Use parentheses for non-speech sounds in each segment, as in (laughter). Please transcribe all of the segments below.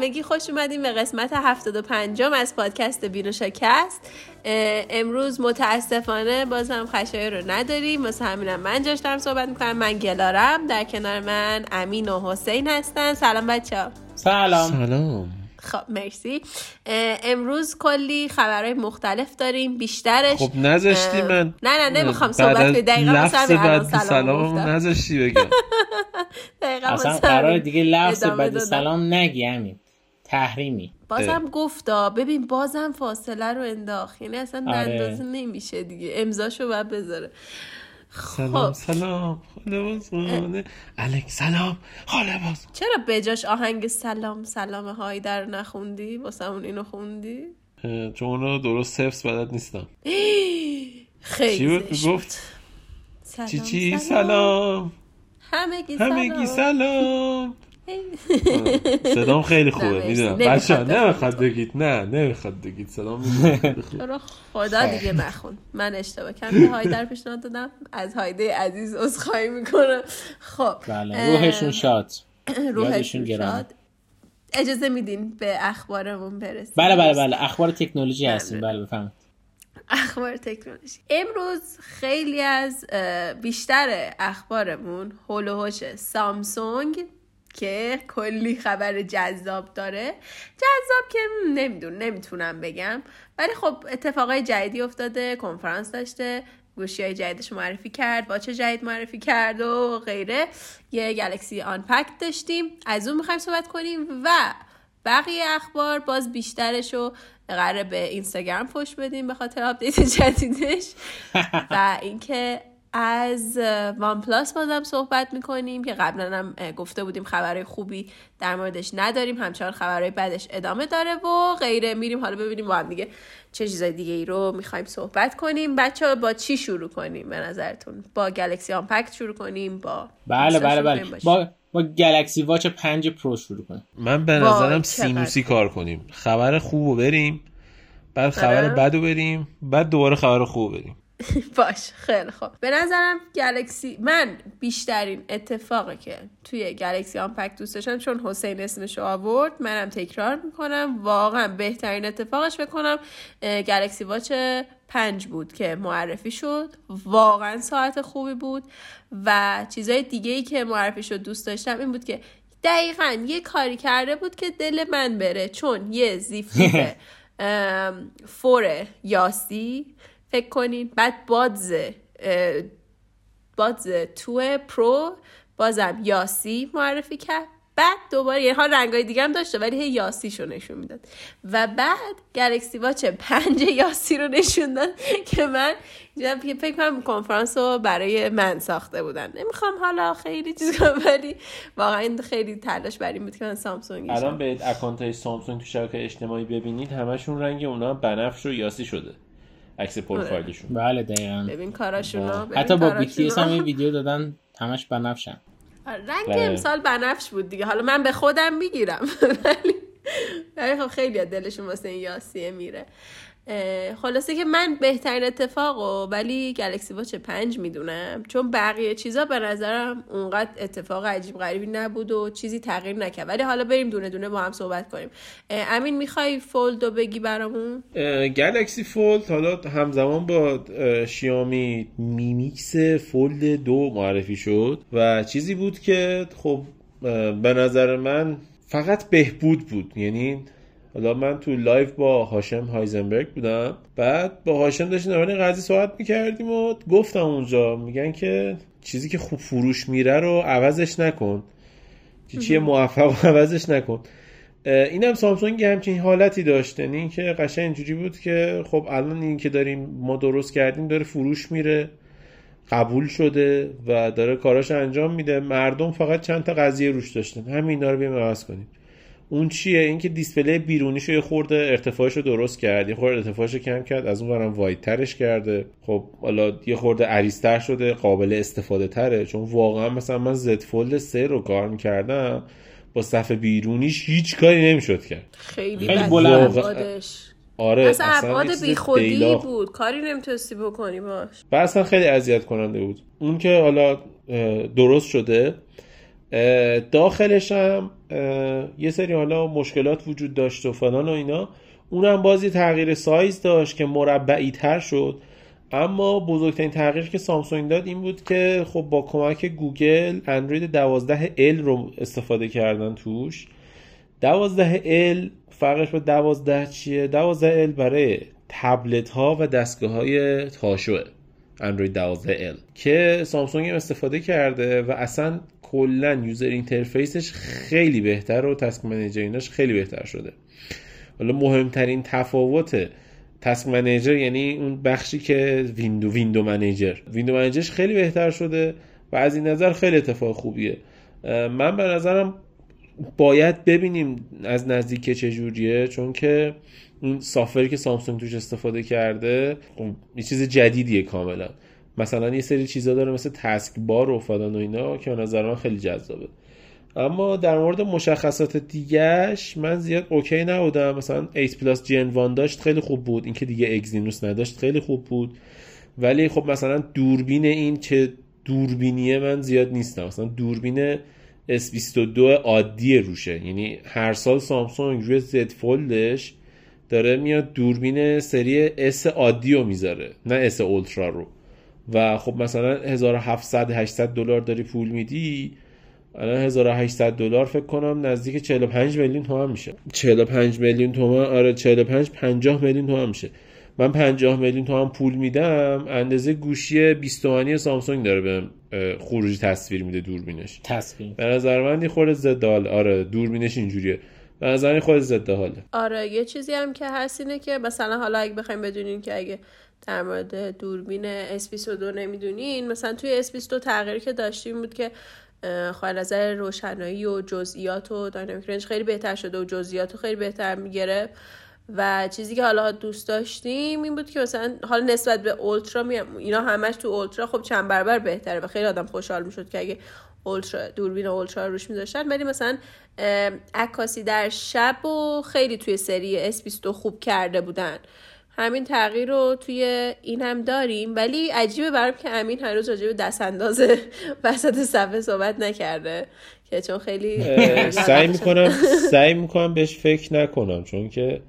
همگی خوش اومدیم به قسمت 75 از پادکست بینوشاکست امروز متاسفانه بازم خشایه رو نداریم. واسه همینم من جاش دارم صحبت می‌کنم. من گلارم. در کنار من امین و حسین هستن. سلام بچه ها. سلام. سلام. خب مرسی. امروز کلی خبرهای مختلف داریم. بیشترش خب نذاشتی من. نه نه نمی‌خوام صحبت کنی. دقیقا لفظ بعد سلام نذاشتی بگم. (laughs) اصلا قرار دیگه لفظ بعد سلام نگی همین تحریمی. بازم گفتا ببین بازم فاصله رو انداخت. یعنی اصلا آره. اندازه نمیشه دیگه. امضاشو باید بذاره. سلام سلام. خاله الک سلام. خاله باز چرا بجاش آهنگ سلام سلام های در نخوندی؟ واسه اینو خوندی؟ چون اونو درست حفظ بلد نیستم. (gasps) خیلی چی گفت؟ چی چی؟ سلام. همگی سلام. همگی سلام. صدام خیلی خوبه می‌دونم. بچه ها نمی‌خواد بگید نه نمی‌خواد بگید. صدام (laughs) خدا دیگه نخون. من اشتباه کم به هایدر پیشنهاد دادم. از هایده عزیز عذرخواهی می‌کنم. خب بله روحشون شاد. روحشون شاد. اجازه میدین به اخبارمون برسیم؟ بله بله بله. اخبار تکنولوژی هستیم. بله بفهمید اخبار تکنولوژی. امروز خیلی از بیشتر اخبارمون هول سامسونگ که کلی خبر جذاب داره. جذاب که نمیدون نمی‌تونم بگم. ولی خب اتفاقای جدیدی افتاده کنفرانس داشته گوشی های جدیدش معرفی کرد با چه جدید معرفی کرد و غیره. یه گلکسی آن پک داشتیم. از اون می‌خوایم صحبت کنیم و بقیه اخبار باز بیشترش رو قراره به اینستاگرام پشت بدیم به خاطر آپدیت جدیدش (laughs) و اینکه از وان پلاس بازم صحبت می‌کنیم که قبلا هم گفته بودیم خبرهای خوبی در موردش نداریم همچنان خبرهای بعدش ادامه داره و غیره. میریم حالا ببینیم با هم دیگه چه چیزای دیگه ای رو می‌خوایم صحبت کنیم. بچه ها با چی شروع کنیم به نظرتون؟ با گلکسی آمپکت شروع کنیم؟ با بله بله بله. با با گلکسی واچ 5 پرو شروع کنیم. من به نظرم سینوسی کار کنیم. خبر خوب رو بریم بعد خبر آره. بد رو بریم بعد دوباره خبر خوب بریم. (laughs) باش خیلی خوب. به نظرم گلکسی من بیشترین اتفاقی که توی گلکسی Unpacked دوست داشتم چون حسین اسمش آورد منم تکرار می‌کنم. واقعا بهترین اتفاقش بکنم گلکسی واچ پنج بود که معرفی شد. واقعا ساعت خوبی بود. و چیزای دیگه ای که معرفی شد دوست داشتم این بود که دقیقا یه کاری کرده بود که دل من بره. چون یه زی فلیپ (laughs) four یاسی. فکر کنین بعد بادز بادز two پرو بازم یاسی معرفی کرد. بعد دوباره یه ها رنگای دیگه هم داشته ولی هی یاسیشو نشون می‌داد. و بعد گلکسی واچ پنج یاسی رو نشون داد که من فکر کنم کنفرانس رو برای من ساخته بودن. نمی‌خوام حالا خیلی چیز کنم ولی واقعا خیلی تلاش بر این بود که من سامسونگ الان به اکانت های سامسونگ تو شبکه اجتماعی ببینید همشون رنگ اونا بنفش و یاسی شده. عکس پروفایلشون. بله دقیقاً. ببین کاراشونو حتی با BTS هم یه ویدیو دادن همش بنفشن رنگ بله. امسال بنفش بود دیگه. حالا من به خودم می‌گیرم. (laughs) ولی خب خیلی دلشون واسه این یاسیه میره. خلاصه که من بهترین اتفاق و ولی گلکسی واچ پنج می‌دونم. چون بقیه چیزا به نظرم اونقدر اتفاق عجیب غریبی نبود و چیزی تغییر نکرد. ولی حالا بریم دونه دونه با هم صحبت کنیم. امین می‌خوای فولد رو بگی برامون؟ گلکسی فولد حالا همزمان با شیائومی می میکس فولد دو معرفی شد و چیزی بود که خب به نظر من فقط بهبود بود. یعنی حالا من تو live با هاشم هایزنبرگ بودم. بعد با هاشم داشتیم در قضیه صحبت می‌کردیم و گفتم اونجا میگن که چیزی که خوب فروش میره رو عوضش نکن. چیه موفق عوضش نکن. اینم سامسونگ همچین حالتی داشته این که قشنگ اینجوری بود که خب الان این که داریم ما درست کردیم داره فروش میره قبول شده و داره کاراش انجام میده. مردم فقط چند تا قضیه روش داشتن. همین اینا رو بیام عوض کنیم. اون چیه؟ اینکه دیسپلی بیرونیش یه خورده ارتفاعش رو درست کرد یه خورده ارتفاعش رو کم کرد از اون برم واید ترش کرده. خب حالا یه خورده عریضتر شده قابل استفاده تره. چون واقعا مثلا من زد فولد 3 رو کار می‌کردم با صفحه بیرونیش هیچ کاری نمی‌شد کرد. خیلی, خیلی بلند آره اصلا ابعاد بی خودی بود. کاری نمی‌تونستی بکنی باش. اصلا خیلی اذیت کننده بود. اون که حالا درست شده داخلش هم یه سری حالا مشکلات وجود داشت و فلان و اینا. اونم بازی تغییر سایز داشت که مربعی تر شد. اما بزرگترین تغییر که سامسونگ داد این بود که خب با کمک گوگل اندروید 12 ال رو استفاده کردن توش. 12 ال فرقش با 12 چیه؟ 12 ال برای تبلت ها و دستگاه های تاشوه. اندروید 12 ال که سامسونگ هم استفاده کرده و اصلا کلا user interface ش خیلی بهتر و task manager ایناش خیلی بهتر شده. حالا مهمترین تفاوت task manager یعنی اون بخشی که window window manager window manager ش خیلی بهتر شده و از این نظر خیلی اتفاق خوبیه. من به نظرم باید ببینیم از نزدیک چجوریه چون که اون software ی که سامسونگ توش استفاده کرده یه چیز جدیدیه کاملا. مثلا یه سری چیزا داره مثل taskbar و فلان و اینا که به نظر من خیلی جذابه. اما در مورد مشخصات دیگهش من زیاد okay نبودم. مثلا 8 plus gen 1 داشت خیلی خوب بود. اینکه دیگه اگزینوس نداشت خیلی خوب بود. ولی خب مثلا دوربین این چه دوربینیه من زیاد نیستم. مثلا دوربین S22 عادی روشه. یعنی هر سال سامسونگ روی زد فولدش داره میاد دوربین سری S عادی رو می‌ذاره نه S اولترا رو. و خب مثلا 1700 800 دلار داری پول میدی الان 1800 دلار فکر کنم نزدیک 45 میلیون تومان میشه. 45 میلیون تومان آره 45 50 میلیون تومان میشه. من 50 میلیون تومان پول میدم اندازه گوشی 20 تومانی سامسونگ داره بهم خروجی تصویر میده دوربینش. تصویر. به نظر من خورده ضد حال آره دوربینش اینجوریه. به نظر خود ضد حاله. آره یه چیزی هم که هست اینه که مثلا حالا اگه بخوایم بدونین که اگه در مورد دوربین S22 نمی‌دونین مثلا توی S22 تغییری که داشتیم بود که خب نظر روشنایی و جزئیات و داینامیک رنج خیلی بهتر شده و جزئیات خیلی بهتر می‌گیره و چیزی که حالا دوست داشتیم این بود که مثلا حالا نسبت به اولترا می اینا همش تو اولترا خب چند برابر بهتره و خیلی آدم خوشحال می‌شد که اگه ultra دوربین ultra روش میذاشتن. ولی مثلا عکاسی در شب و خیلی توی سری S22 خوب کرده بودن. همین تغییر رو توی این هم داریم. ولی عجیبه برام که امین هنوز راجع به دست اندازه (laughs) وسط صفحه صحبت نکرده. که چون خیلی سعی می‌کنم سعی می‌کنم بهش فکر نکنم. چون که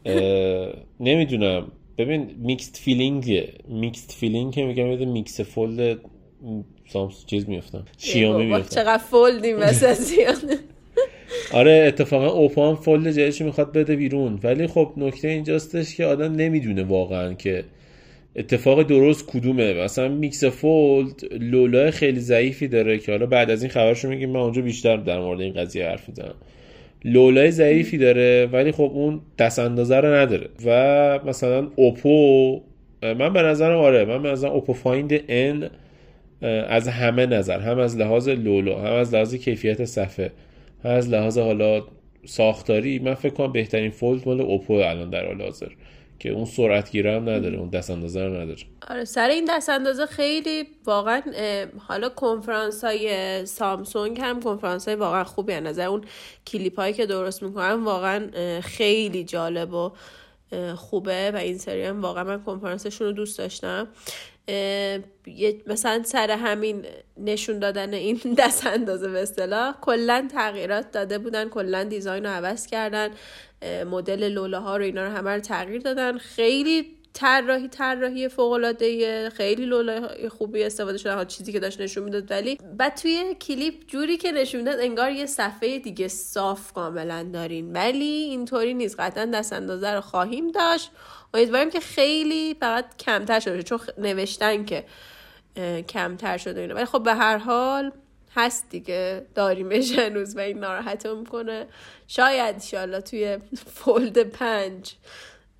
نمی‌دونم. ببین mixed feeling mixed feeling که میگم میکس فولد سامس چیز میفتم شیائومی میفتم چقدر فولدیم واسه (laughs) آره اتفاقا اوپو هم فولد جدیدش می‌خواد بده بیرون. ولی خب نکته اینجاستش که آدم نمی‌دونه واقعا که اتفاق درست کدومه. مثلا میکس فولد لولای خیلی ضعیفی داره که حالا بعد از این خبرشو میگیم من اونجا بیشتر در مورد این قضیه حرف می‌زنم. لولای ضعیفی داره ولی خب اون دست اندازه رو نداره. و مثلا اوپو من به نظرم آره من به نظرم اوپو فایند ان از همه نظر هم از لحاظ لولا هم از لحاظ کیفیت صفحه از لحاظ حالا ساختاری من فکر کنم بهترین فولد مال اوپو الان در حال حاضر که اون سرعت گیره هم نداره اون دست اندازه رو نداره. آره سر این دست اندازه خیلی واقعا حالا کنفرانس های سامسونگ هم کنفرانس های واقعا خوبی نظر اون کلیپ هایی که درست می‌کنن واقعا خیلی جالب و خوبه و این سری هم واقعا من کنفرانسشون رو دوست داشتم. مثلا سر همین نشون دادن این (laughs) دست اندازه به اصطلاح کلا تغییرات داده بودن کلا دیزاین رو عوض کردن مدل لوله ها رو اینا رو همه رو تغییر دادن. خیلی طراحی طراحی فوق العاده خیلی لوله خوبی استفاده شده ها چیزی که داشت نشون می‌داد ولی بعد توی کلیپ جوری که نشون می‌داد انگار یه صفحه دیگه صاف کاملا دارین. ولی اینطوری نیست. قطعا دست اندازه رو خواهیم داشت. امیدواریم که خیلی فقط کمتر شده چون نوشتن که کمتر شده اینو ولی خب به هر حال هست دیگه. داریمش هنوز و این ناراحت می‌کنه. شاید ایشالله توی فولد پنج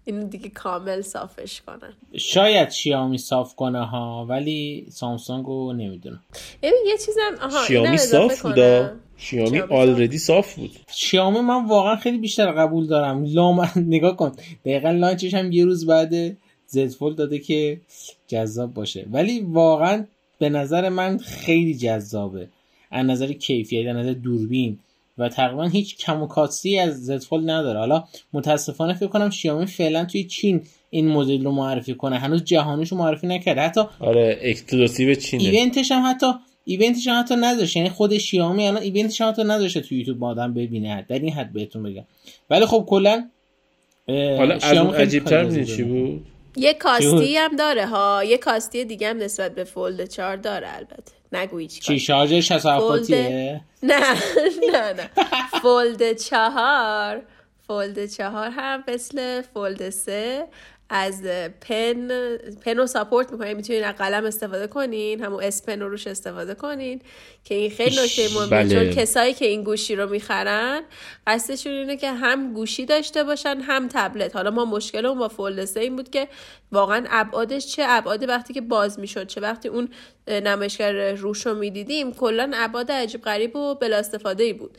این دیگه کامل صافش کنن. شاید شیامی صاف کنه ها ولی سامسونگ رو نمی‌دونم. ببین یه چیزم آها شیامی صاف بودا. شیامی آلردی صاف. بود. شیامی من واقعا خیلی بیشتر قبول دارم. لام (laughs) نگاه کن. دقیقا launch ش هم یه روز بعد زد داده که جذاب باشه. ولی واقعا به نظر من خیلی جذابه. از نظر کیفیت از نظر دوربین. و تقریبا هیچ کم و کاسی از زد نداره. حالا متاسفانه فکر کنم شیائومی فعلا توی چین این مدل رو معرفی کنه. هنوز جهانیش رو معرفی نکرده. حتی آره exclusive چینه. event ش هم حتی event ش هم حتی نداشت یعنی خود شیائومی الان event ش هم حتی نداشته تو یوتیوب آدم ببینه. در این حد بهتون بگم. ولی خب کلا حالا از اون عجیب‌تر چی بود؟ یه کاستی هم داره ها. یه کاستی دیگه هم نسبت به Fold 4 داره البته. نگویی چی چی شارژ 67 نه نه نه. Fold 4 Fold 4 هم مثل Fold 3 از pen pen رو support می‌کنین می‌تونین از قلم استفاده کنین همون S Pen رو روش استفاده کنین که این خیلی نکته مهمه بله. چون کسایی که این گوشی رو می‌خرن قصدشون اینه که هم گوشی داشته باشن هم تبلت حالا ما مشکلمون با فولد این بود که واقعا ابعادش چه ابعادی وقتی که باز می‌شد چه وقتی اون نمایشگر روش رو می‌دیدیم کلا ابعاد عجیب غریب و بلا استفاده ای بود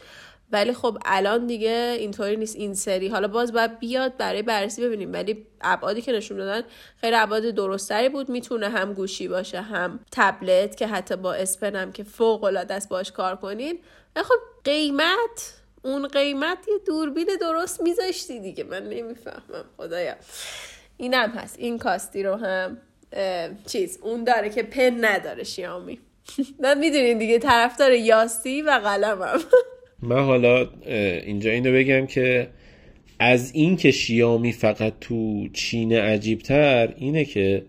ولی خب الان دیگه اینطوری نیست. این سری حالا باز باید بیاد برای بررسی ببینیم. ولی ابعادی که نشون دادن خیلی ابعاد درستری بود. می‌تونه هم گوشی باشه هم تبلت که حتی با اسپن هم که فوق العاده است باش کار کنین. خب قیمت اون قیمت یه دوربین درست میذاشتی دیگه. من نمی‌فهمم خدایا. اینم هست. این کاستی رو هم چیز اون داره که پن نداره شیامی. (laughs) من می‌دونین دیگه طرفدار یاسی و قلمم. (laughs) من حالا اینجا اینو بگم که از این که شیامی فقط تو چین عجیبتر اینه که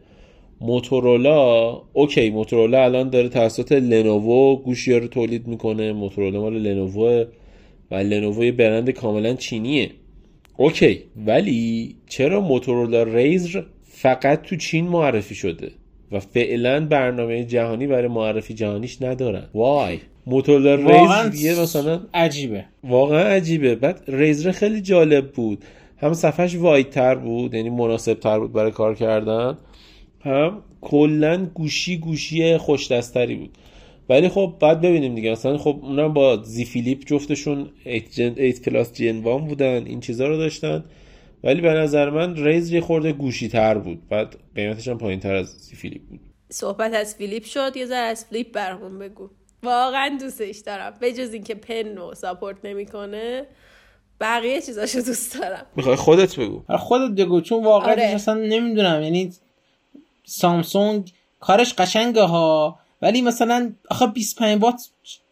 موتورولا اوکی موتورولا الان داره توسط لنوو گوشی رو تولید می‌کنه. موتورولا مال لنوو و Lenovo برند کاملا چینیه. اوکی ولی چرا موتورولا Razr فقط تو چین معرفی شده و فعلا برنامه جهانی برای معرفی جهانیش ندارن؟ وای موتورولا Razr یه مثلا عجیبه. واقعا عجیبه. بعد Razr خیلی جالب بود. هم صفحش wide تر بود یعنی مناسب تر بود برای کار کردن. هم کلا گوشی گوشی خوش دست‌تری بود. ولی خب بعد ببینیم دیگه. مثلا خب اونم با Z Flip جفتشون 8 Plus Gen One بودن این چیزا رو داشتن. ولی به نظر من Razr یه خورده گوشی تر بود. بعد قیمتش هم پایین تر از Z Flip بود. صحبت از Flip شد. یه ذره از Flip برامون بگو. واقعا دوستش دارم. به جز اینکه pen رو support نمی‌کنه بقیه چیزاشو دوست دارم. می‌خوای خودت بگو. آره، خودت بگو چون واقعا آره. اصلا نمی‌دونم. یعنی سامسونگ کارش قشنگه ها ولی مثلا آخه 25 وات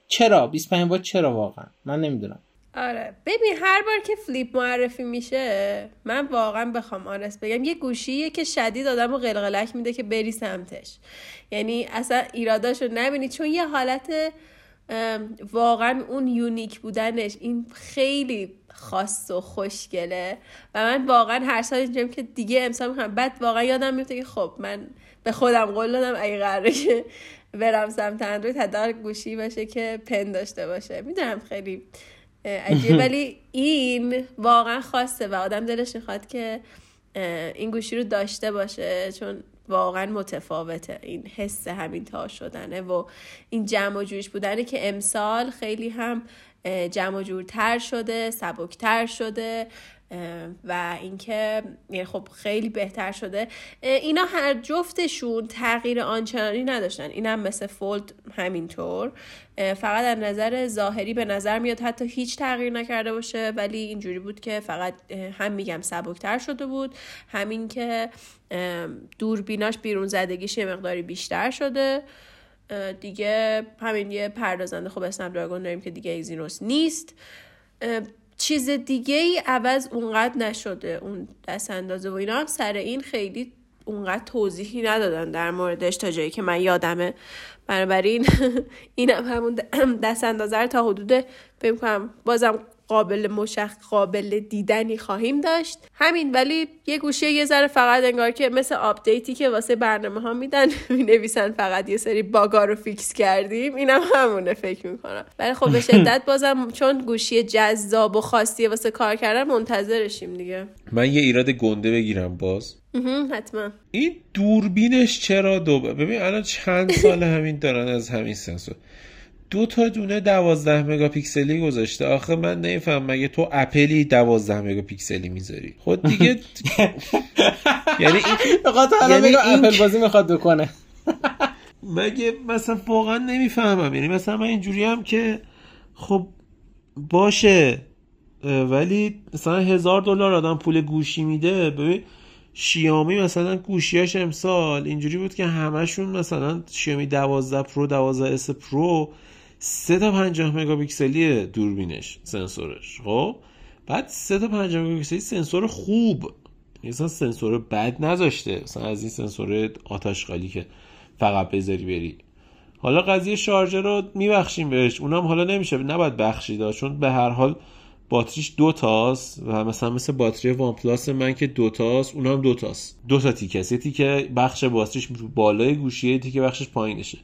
چرا؟ 25 وات چرا واقعا؟ من نمی‌دونم. آره. ببین هر بار که فلیپ معرفی میشه من واقعا بخوام آنست بگم یه گوشیه که شدید آدم رو قلقلک میده که بری سمتش. یعنی اصلا ایراداشو نبینی چون یه حالت واقعا اون یونیک بودنش این خیلی خاص و خوشگله. و من واقعا هر سال اینجام که دیگه امسال می‌خوام. بعد واقعا یادم میفته که خب من به خودم قول دادم اگه قراره که برم سمت اندروید حداقل گوشی باشه که پن داشته باشه. می‌دونم خیلی عجیب. ولی این واقعا خاصه و آدم دلش می‌خواد که این گوشی رو داشته باشه چون واقعا متفاوته. این حس همین تا شدنه و این جمع و جوش بودنه که امسال خیلی هم جمع و جورتر شده سبکتر شده. و اینکه یعنی خب خیلی بهتر شده. اینا هر جفتشون تغییر آنچنانی نداشتن. اینم مثل فولد همینطور. فقط از نظر ظاهری به نظر میاد حتی هیچ تغییر نکرده باشه ولی اینجوری بود که فقط هم میگم سبکتر شده بود. همین که دوربیناش بیرون زدگیش یه مقداری بیشتر شده. دیگه همین یه پردازنده خب Snapdragon داریم که دیگه Exynos نیست. چیز دیگه ای عوض اونقدر نشده اون دست اندازه و اینا هم سر این خیلی اونقدر توضیحی ندادن در موردش تا جایی که من یادمه. بنابراین (laughs) اینم همون (clears throat) دست اندازه رو تا حدود فکر کنم بازم قابل مشخ قابل دیدنی خواهیم داشت. همین ولی یه گوشه یه ذره فقط انگار که مثل update ی که واسه برنامه ها میدن (laughs) می نویسن فقط یه سری bug ا رو fix کردیم. اینم همونه فکر می‌کنم. ولی خب به (laughs) شدت بازم چون گوشی جذاب و خاصیه واسه کار کردن منتظرشیم دیگه. من یه ایراد گنده بگیرم باز. حتما. این دوربینش چرا دو ببین الان چند سال همین دارن از همین سنسور. دو تا دونه دوازده مگاپیکسلی گذاشته. آخه من نمیفهم مگه تو اپلی دوازده مگاپیکسلی می‌ذاری؟ خود دیگه (laughs) یعنی این یعنی اپل بازی می‌خواد بکنه. (laughs) مگه مثلا واقعا نمی‌فهمم. یعنی مثلا من اینجوری هم که خب باشه ولی مثلا هزار دلار آدم پول گوشی میده. ببین شیائومی مثلا گوشیاش امسال اینجوری بود که همشون مثلا شیائومی 12 Pro 12S Pro سه تا 50 مگاپیکسلی دوربینش سنسورش. خب؟ بعد سه تا 50 مگاپیکسلی سنسور خوب. مثلا سنسور بد نذاشته. مثلا از این سنسور آشغالی که فقط بذاری بری. حالا قضیه شارژر رو میبخشیم بهش. اونم حالا نمیشه. نباید بخشید چون به هر حال باتریش دو تاست و مثلا مثل باتری وان پلاس من که دو تاست اونم دو تاست. دو تا تیکه. است تیکه بخش باتریش بالای گوشیه تیکه بخشش پایینشه.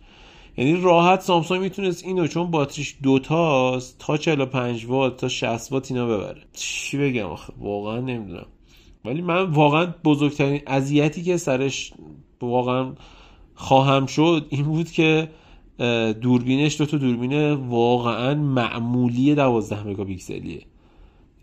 یعنی راحت سامسونگ می‌تونست اینو چون باتریش دو تاست تا 45 وات تا 60 وات اینا ببره. چی بگم آخه؟ واقعا نمی‌دونم. ولی من واقعا بزرگترین اذیتی که سرش واقعا خواهم شد این بود که دوربینش دو تا دوربین واقعا معمولی 12 مگاپیکسلیه.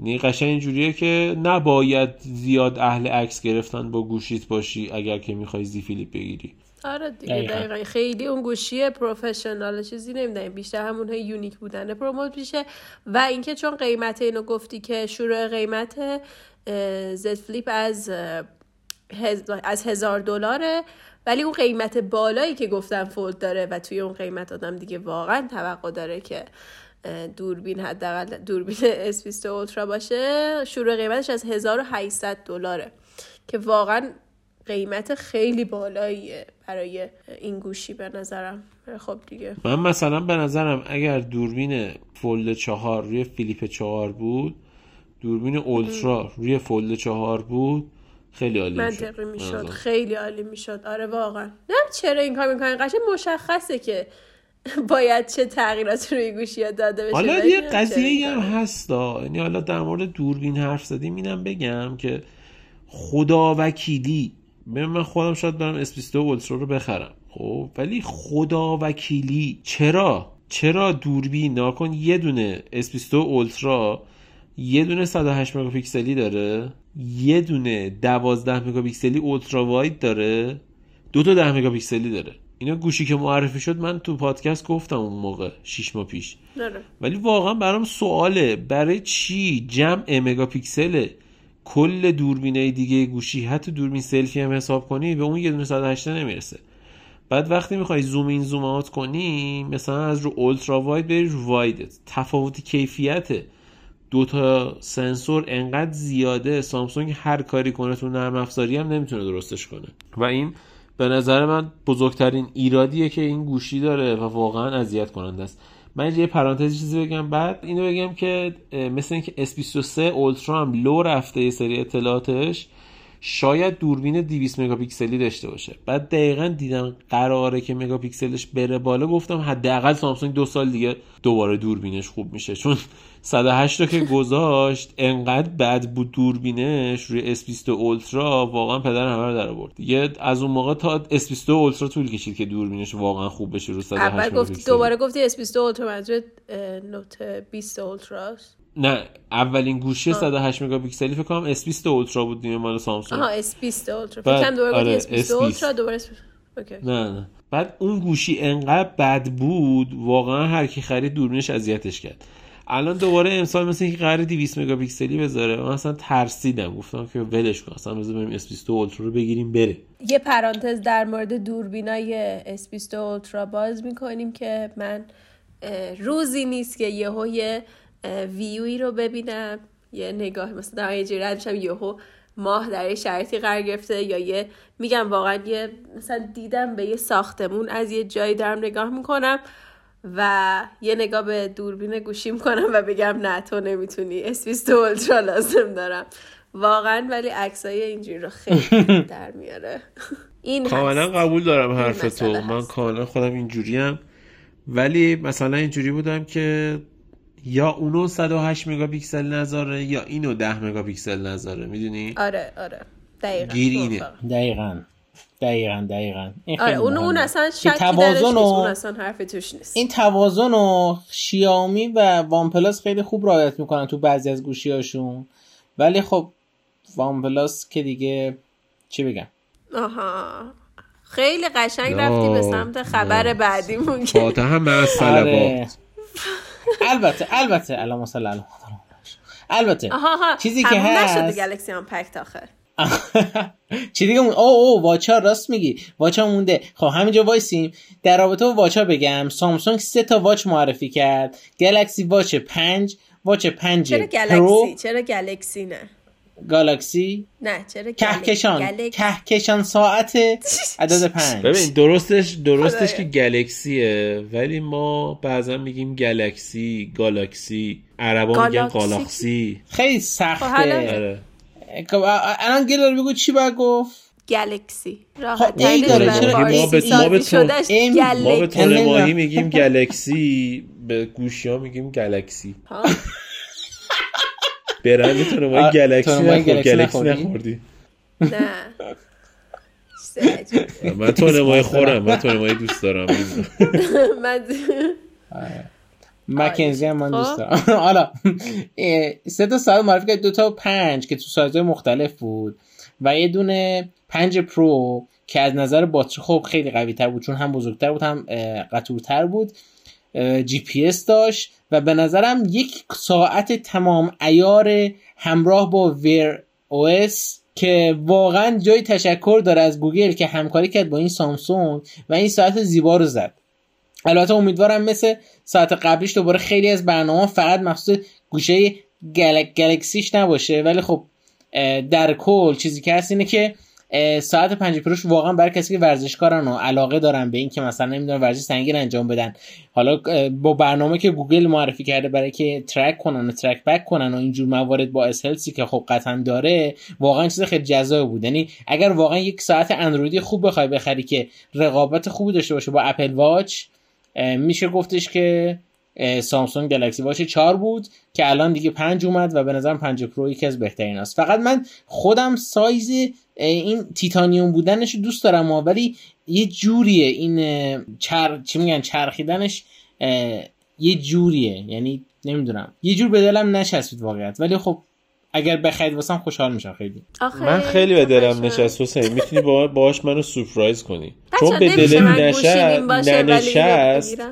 یعنی قشنگ اینجوریه که نباید زیاد اهل عکس گرفتن با گوشیت باشی اگر که می‌خوای Z Flip بگیری. آره دیگه دقیقا. خیلی اون گوشی professional چیزی نمی‌دونیم بیشتر همون unique بودن. promote میشه. و اینکه چون قیمت اینو گفتی که شروع قیمت زد فلیپ از از هزار دلاره ولی اون قیمت بالایی که گفتم فولد داره و توی اون قیمت آدم دیگه واقعا توقع داره که دوربین حداقل دوربین S20 اولترا باشه شروع قیمتش از 1800 دلاره. که واقعا قیمت خیلی بالاییه برای این گوشی به نظرم. خب دیگه. من مثلا به نظرم اگر دوربین فولد چهار روی فیلیپ چهار بود دوربین اولترا روی فولد چهار بود خیلی عالی منطقی می‌شد. خیلی عالی می‌شد. آره واقعا. نه چرا این کار می‌کنن قشنگ مشخصه که (laughs) باید چه تغییراتی روی گوشی داده بشه. حالا یه قضیه هم هستا یعنی حالا در مورد دوربین حرف زدیم اینم بگم که خدا وکیلی من خودم شاید برم S22 اولترا رو بخرم. خب ولی خدا وکیلی چرا؟ چرا دوربین ناکن یه دونه S22 اولترا یه دونه 108 مگاپیکسلی داره یه دونه 12 مگاپیکسلی اولترا واید داره دو تا 10 مگاپیکسلی داره. اینا گوشی که معرفی شد من تو پادکست گفتم اون موقع 6 ماه پیش. داره. ولی واقعا برام سواله برای چی جمع مگاپیکسل کل دوربینه دیگه گوشی حتی دوربین سلفی هم حساب کنی به اون یه دونه 108 نمی‌رسه. بعد وقتی می‌خوای زوم این زوم آوت کنی مثلا از رو اولترا واید بری رو واید تفاوت کیفیته دو تا سنسور انقدر زیاده سامسونگ هر کاری کنه تو نرم افزاری هم نمی‌تونه درستش کنه. و این به نظر من بزرگترین ایرادیه که این گوشی داره و واقعا اذیت کننده است. من یه پرانتز چیزی بگم. بعد اینو بگم که مثل اینکه S23 اولترا هم لو رفته یه سری اطلاعاتش شاید دوربین 200 مگاپیکسلی داشته باشه. بعد دقیقا دیدم قراره که مگاپیکسلش بره بالا. گفتم حداقل سامسونگ دو سال دیگه دوباره دوربینش خوب میشه. چون 108 رو که (laughs) گذاشت انقدر بد بود دوربینش. روی S22 اولترا واقعا پدر همه رو در آورد. دیگه از اون موقع تا S22 اولترا طول کشید که دوربینش واقعا خوب بشه رو 108 اول گفتی دوباره گفتی S22 اولترا منظور نوت 20 اولتراست نه اولین گوشی 108 مگاپیکسلی فکر کنم S20 Ultra بود دیگه مال سامسونگ. آها S20 Ultra. فکر کنم دوباره آره S20 Ultra دوباره اوکی. نه نه. بعد اون گوشی انقدر بد بود واقعا هر کی خرید دوربینش اذیتش کرد. الان دوباره امسال مثل اینکه قراره 200 مگاپیکسلی بذاره من اصلا ترسیدم. گفتم که ولش کن اصلا بذار بریم S22 Ultra رو بگیریم بره. یه پرانتز در مورد دوربینای S22 Ultra باز می‌کنیم که من روزی نیست که یهو یه ویوی رو ببینم یه نگاه مثلا در یه جوری ردشم یهو ماه در یه شرایطی قرار گرفته یا یه میگم واقعا یه مثلا دیدم به یه ساختمون از یه جایی دارم نگاه می‌کنم و یه نگاه به دوربین گوشی می‌کنم و بگم نه تو نمی‌تونی اسویس اولترا لازم دارم. واقعا ولی عکسای اینجوری رو خیلی (laughs) در میاره. این کاملا قبول دارم حرف تو من کاملا خودم اینجوریم. ولی مثلا اینجوری بودم که یا اونو 108 مگاپیکسل نذاره یا اینو 10 مگاپیکسل نذاره می‌دونی؟ آره آره. دقیقاً. گیر اینه. دقیقاً. دقیقاً دقیقاً. این آره اون اون اصلا شکی توازن و... اون اصلا حرف توش نیست. این توازن و شیائومی و وان پلاس خیلی خوب رعایت می‌کنن تو بعضی از گوشیاشون ولی خب وان پلاس که دیگه چی بگم؟ آها. خیلی قشنگ رفتی به سمت خبر بعدیمون که فاتحه هم آره. البته البته. الان صلی البته چیزی که هست نشد گلکسی آن پکت آخر. (laughs) چی دیگه مون او او واچا راست میگی. واچا مونده. خب همینجا وایسیم. در رابطه با واچا بگم سامسونگ سه تا واچ معرفی کرد. گلکسی واچ 5 واچ 5 چرا گلکسی؟ چرا گلکسی نه؟ گالاکسی؟ نه چرا کهکشان. کهکشان ساعت عدد پنج. ببین درستش درستش که گلکسیه ولی ما بعضا میگیم گلکسی گالاکسی. عربا میگن گالاکسی؟ خیلی سخته. خب الان گلر بگو چی باید گفت؟ گلکسی خب ای داره چرا ما به تون ماهی میگیم گلکسی به گوشی ها میگیم گلکسی برند تو ما گلکسی نخور گلکسی نخوردی؟ نه. من تو نمای خورم من تو نمای دوست دارم (laughs) من مکنزی هم من دوست دارم. (laughs) حالا سه تا ساعت معرفی کرد. دو تا پنج که تو سایزهای مختلف بود. و یه دونه پنج پرو که از نظر باتری خب خیلی قوی تر بود چون هم بزرگتر بود هم قطورتر بود. جی پی اس داشت و به نظرم یک ساعت تمام عیار همراه با Wear OS که واقعا جای تشکر داره از گوگل که همکاری کرد با این سامسونگ و این ساعت زیبا رو زد. البته امیدوارم مثل ساعت قبلیش دوباره خیلی از برنامه فقط مخصوص گوشی گلک گلکسیش نباشه. ولی خب در کل چیزی که هست اینه که ساعت پنج Pro ش واقعا برای کسی که ورزشکارن و علاقه دارن به این که مثلا نمی‌دونم ورزش سنگین انجام بدن. حالا با برنامه که گوگل معرفی کرده برای که track کنن و track back کنن و اینجور موارد با S Health ی که خب قطعا داره واقعا چیز خیلی جذاب بود. یعنی اگر واقعا یک ساعت اندرویدی خوب بخوای بخری که رقابت خوبی داشته باشه با Apple Watch میشه گفتش که سامسونگ Galaxy Watch 4 بود که الان دیگه 5 اومد و به نظرم 5 Pro یکی از بهترین است فقط من خودم سایز این تیتانیوم بودنش دوست دارم ولی یه جوریه این چر... چی میگن چرخیدنش یه جوریه. یعنی نمی‌دونم. یه جور به دلم نشستید واقعیت. ولی خب اگر بخرید واسم خوشحال میشم خیلی. من خیلی به دلم نشست حسین. می‌تونی باهاش منو سورپرایز کنی. چون به دلم نشست ننشست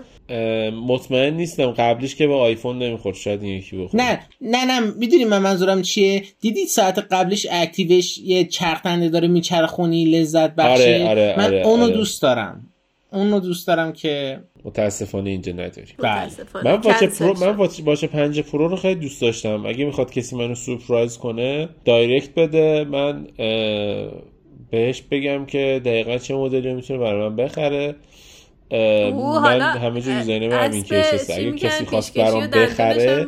مطمئن نیستم قبلیش که به آیفون نمی‌خورد شاید این یکی بخورد نه نه نه می‌دونی من منظورم چیه؟ دیدید ساعت قبلیش اکتیوش یه چرخنده داره میچرخونی لذت بخشه آره، آره، من آره، اونو آره. دوست دارم. اونو دوست دارم که متاسفانه اینجا نداری. بله. من Watch Pro من Watch باشه 5 Pro رو خیلی دوست داشتم. اگه می‌خواد کسی منو سورپرایز کنه direct بده. من بهش بگم که دقیقا چه مدلی می‌تونه برای من بخره. من همه جور designer همین case هست اگه کسی خواست برام بخره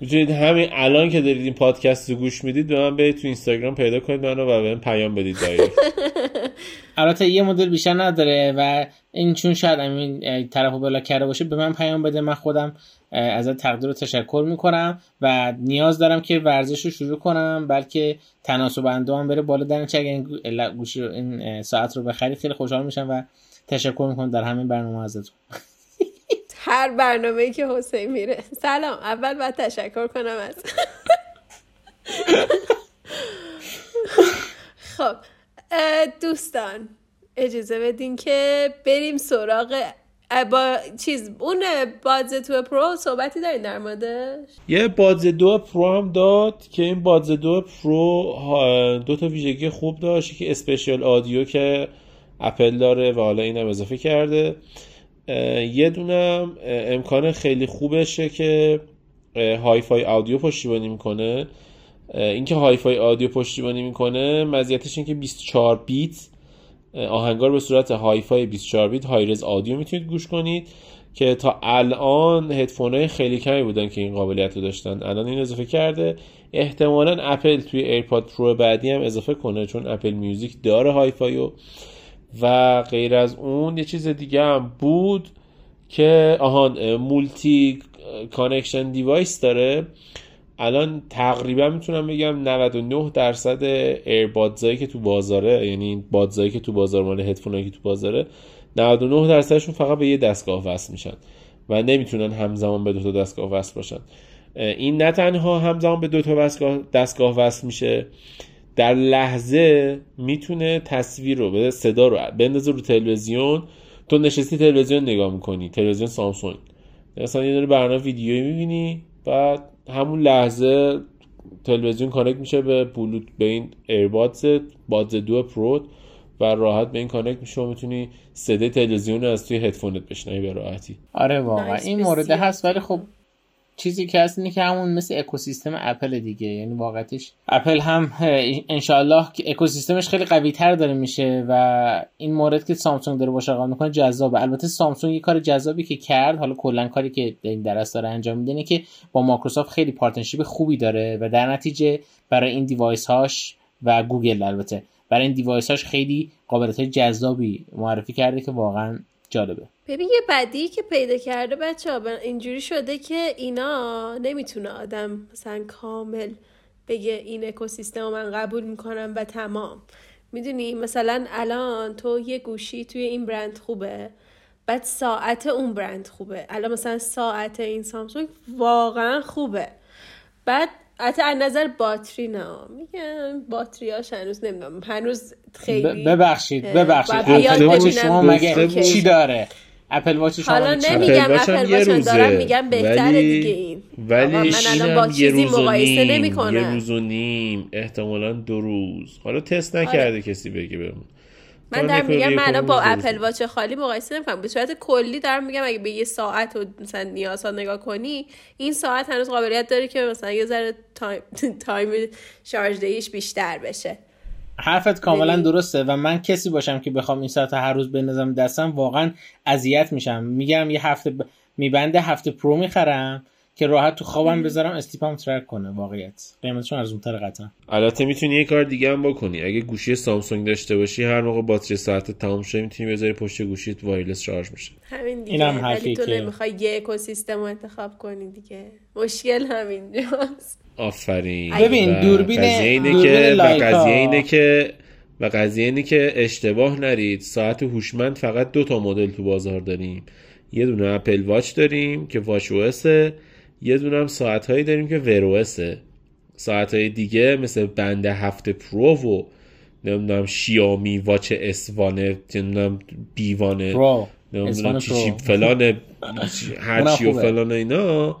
می‌تونید همین الان که دارید این پادکست رو گوش می‌دید به من برید تو اینستاگرام پیدا کنید منو و بهم پیام بدید direct (laughs) البته یه مدل بیشتر نداره و این چون شاید این طرف رو بلا کرده باشه به من پیام بده. من خودم ازت تقدیر و تشکر می‌کنم و نیاز دارم که ورزش رو شروع کنم بلکه تناسب اندام بره بالا. در اگه این گوشی این ساعت رو بخری خیلی خوشحال میشم و تشکر می‌کنم در همین برنامه ازتون. هر برنامه ای که حسین میره. سلام. اول باید تشکر کنم از خب. دوستان اجازه بدین که بریم سراغ با چیز اون Buds two Pro صحبتی دارین در موردش؟ یه Buds دو Pro هم داد که این Buds دو Pro دو تا ویژگی خوب داشت. که spatial audio که اپل داره و حالا اینم اضافه کرده. یه دونم امکان خیلی خوبشه که hi-fi audio پشتیبانی می‌کنه. اینکه hi-fi audio پشتیبانی می‌کنه مزیتش این که 24 بیت آهنگا رو به صورت hi-fi 24 بیت hi-res audio می‌تونید گوش کنید که تا الان هدفون های خیلی کمی بودن که این قابلیت رو داشتن. الان این اضافه کرده. احتمالا اپل توی AirPod Pro بعدی هم اضافه کنه چون Apple Music داره hi-fi و و غیر از اون یه چیز دیگه هم بود که آهان multi connection device داره. الان تقریبا می‌تونم بگم 99 درصد earbuds ایی که تو بازاره یعنی buds ایی که تو بازار مال هدفونایی که تو بازاره 99 درصدشون فقط به یه دستگاه وصل میشن و نمی‌تونن همزمان به دو تا دستگاه وصل باشن. این نه تنها همزمان به دو تا دستگاه, وصل میشه در لحظه می‌تونه تصویر رو به صدا رو بندازه رو تلویزیون تو نشستی تلویزیون نگاه می‌کنی تلویزیون سامسونگ. مثلا یه دونه برنامه ویدیویی می‌بینی بعد همون لحظه تلویزیون connect میشه به بلوت به این earbuds Buds دو Pro و راحت به این connect میشه و می‌تونی صدای تلویزیون از توی هدفونت بشنوی به راحتی. آره واقعا. این مورد. هست ولی خب چیزی که هست اینه که همون مثل اکوسیستم اپل دیگه. یعنی واقعتش اپل هم انشالله اکوسیستمش خیلی قوی تر داره میشه و این مورد که سامسونگ داره باشه رقابت می‌کنه جذابه. البته سامسونگ یه کار جذابی که کرد حالا کلا کاری که این درس داره انجام میده اینه که با مایکروسافت خیلی partnership خوبی داره و در نتیجه برای این device هاش و گوگل البته برای این device هاش خیلی قابلیت جذابی معرفی کرده که واقعا جالبه. ببین یه بدی که پیدا کرده بچه ها اینجوری شده که اینا نمی‌تونه آدم مثلا کامل بگه این اکوسیستم رو من قبول می‌کنم و تمام. می‌دونی؟ مثلا الان تو یه گوشی توی این برند خوبه بعد ساعت اون برند خوبه. الان مثلا ساعت این سامسونگ واقعا خوبه. بعد حتی از نظر باتری نه. میگم باتریاش هنوز نمی‌دونم. هنوز خیلی ببخشید ببخشید. ببینم. شما مگه چی. داره؟ اپل واچ شما حالا؟ نمیگم اپل واچ دارم. میگم بهتره ولی- دیگه این ولی من الان با چیزی روز و مقایسه نیم، نمی‌کنم. یه روز و نیم احتمالا دو روز حالا تست نکرده کسی بگه بهمون من دارم میگم من با Apple Watch خالی مقایسه نمی‌کنم به صورت کلی دارم میگم اگه به یه ساعت و مثلا نیازها نگاه کنی این ساعت هنوز قابلیت داره که مثلا یه ذره time, time شارژ دهیش بیشتر بشه حرفت کاملا درسته و من کسی باشم که بخوام این ساعت هر روز بندازم دستم واقعا اذیت میشم. میگم یه هفته ب... Mi Band هفت Pro می‌خرم که راحت تو خوابم بذارم sleep م track کنه واقعیت. قیمتشون ارزونتر قطعا. البته می‌تونی یه کار دیگه هم بکنی. اگه گوشی سامسونگ داشته باشی هر موقع باتری ساعت تمام شه می‌تونی بذاری پشت گوشیت وایرلس شارژ میشه همین دیگه. اینم ولی حرفی تو نمی‌خوای یه اکوسیستم رو انتخاب کنی دیگه. مشکل همینجاست. آفرین. ببین، دوربین- قضیه اینه که. قضیه اینه که و قضیه اینه که اشتباه نرید. ساعت هوشمند فقط دو تا مدل تو بازار داریم. یه دونه اپل واچ داریم که واچ او یه دونه هم ساعت هایی داریم که ور او ساعت های دیگه مثل بند هفت پرو و نمی‌دونم شیامی واچ اسوانه نمی‌دونم بیوانه پرو. نمی‌دونم چی فلان (laughs) هر اونم چی و. فلان اینا.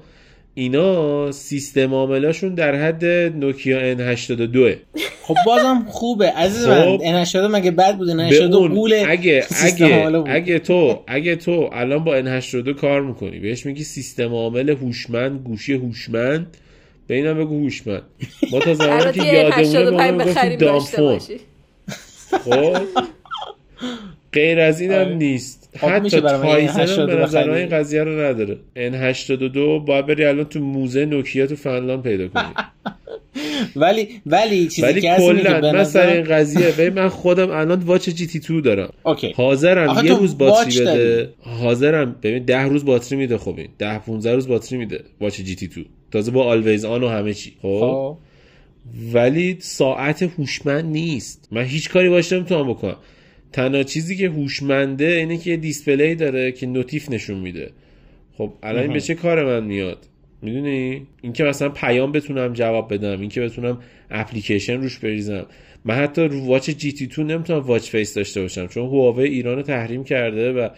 اینا سیستم عاملاشون در حد نوکیا N82 خب بازم خوبه. عزیز خب. من انشاده مگه بد بود؟ به انشاده اون قول اگه اگه بود. اگه تو اگه تو الان با N82 کار می‌کنی بهش میگی سیستم عامل هوشمند گوشی هوشمند به اینم بگو هوشمند. (laughs) ما تا زمانی که یادمونه ما 85 می‌گفتیم بخریم dumb phone باشی. خب؟ (laughs) غیر از این هم آره. نیست. خب حتی میشه برای من تایزن هم N82 به نظر؟ این قضیه رو نداره. N82 باید بری الان تو موزه نوکیا تو فنلاند پیدا کنی. (laughs) ولی ولی چیزی ولی که کلا من سر این قضیه ببین من خودم الان Watch GT 2 دارم. اوکی. حاضرم یه روز باتری. بده. حاضرم. ببین ده روز باتری میده خب این. ده 15 روز باتری میده Watch GT 2 تازه با always on و همه چی. خب؟ خب. ولی ساعت هوشمند نیست. من هیچ کاری باش نمی‌تونم بکنم. تنها چیزی که هوشمنده اینه که یه display داره که notif نشون میده. خب الان این به چه کار من میاد؟ می‌دونی؟ اینکه مثلا پیام بتونم جواب بدم اینکه بتونم اپلیکیشن روش بریزم. من حتی رو Watch GT 2 نمی‌تونم watch face داشته باشم چون هواوی ایران رو تحریم کرده و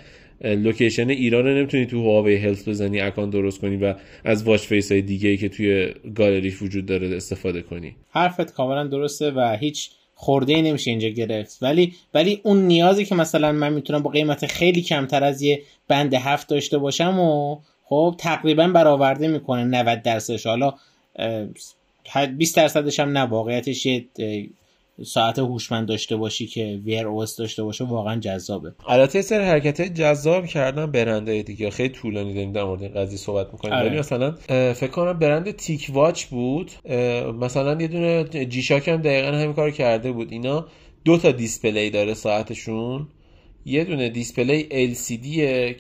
location ایران رو نمی‌تونی تو Huawei Health بزنی account درست کنی و از watch face های دیگه ای که توی گالریش وجود داره استفاده کنی. حرفت کاملا درسته و هیچ خرده ای نمیشه اینجا گرفت. ولی ولی اون نیازی که مثلا من می‌تونم با قیمت خیلی کمتر از یه Band هفت داشته باشم و خب تقریبا برآورده می‌کنه 90 درصدش. حالا اه، 20 درصدش هم نه واقعیتش یه ساعت هوشمند داشته باشی که Wear OS داشته باشه واقعا جذابه. البته یه سری حرکت جذاب کردن برندا دیگه. خیلی طولانی داریم در مورد این قضیه صحبت می‌کنیم. آره. ولی مثلا فکر کنم برند TicWatch بود. مثلا یه دونه G-Shock هم دقیقا همین کار کرده بود. اینا دو تا display داره ساعتشون. یه دونه display LCD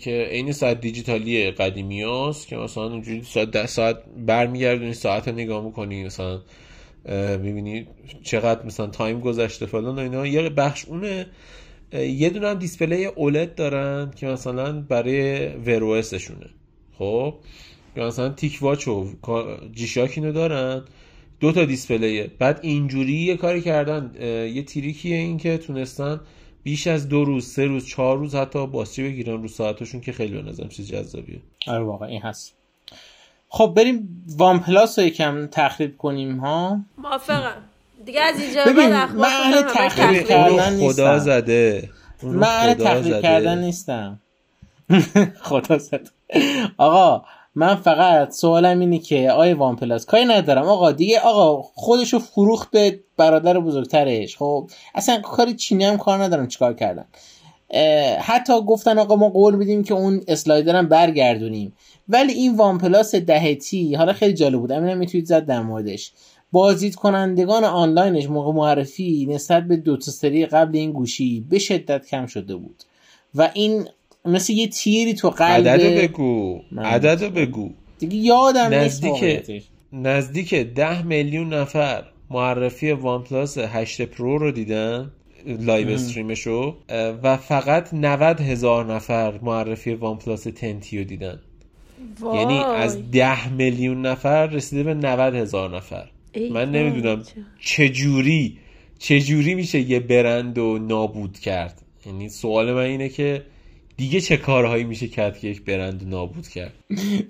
که عین ساعت دیجیتالی قدیمی هست که مثلا اونجوری ساعت ده ساعت برمیگردونی ساعت رو نگاه می‌کنی مثلا می‌بینی چقدر مثلا time گذشته فلان و اینا. یه بخش اونه یه دونه هم display OLED دارن که مثلا برای Wear OS شونه خب؟ یا مثلا TicWatch و G-Shock اینو دارن. دو تا display ه. بعد اینجوری یه کاری کردن یه trick یه این که تونستن بیش از دو روز سه روز چهار روز حتی باتری بگیرن رو ساعتشون که خیلی به نظرم چیز جذابیه. آره واقعا این هست. خب بریم OnePlus رو یکم تخریب کنیم ها؟ موافقم. دیگه از اینجا ببین، بعد اخبار من اهل تخریب. کردن نیستم. خدا زده. من اهل تخریب زده. کردن نیستم. (laughs) خدا زد. آقا من فقط سوالم اینه که آی OnePlus کاری ندارم؟ آقا دیگه آقا خودشو فروخت به برادر بزرگترش. خب اصلا کاری چینی هم کار ندارم چیکار کردن حتی گفتن آقا ما قول میدیم که اون slider هم برگردونیم. ولی این OnePlus ده T حالا خیلی جالب بود. امینم یه توییت زد در موردش. بازدید کنندگان آنلاینش موقع معرفی نسبت به دو تا سری قبل این گوشی به شدت کم شده بود. و این مثل یه تیری تو قلب عددو بگو. عددو بگو. دیگه یادم نیست نزدیک. نزدیک ده میلیون نفر معرفی OnePlus 8 Pro رو دیدن؟ live stream شو و فقط 90 هزار نفر معرفی وان پلاس 10 رو دیدن وای. یعنی از 10 میلیون نفر رسیده به 90 هزار نفر من. نمی‌دونم چجوری چجوری میشه یه برند رو نابود کرد یعنی سوال من اینه که دیگه چه کارهایی میشه کرد که یک برند نابود کرد؟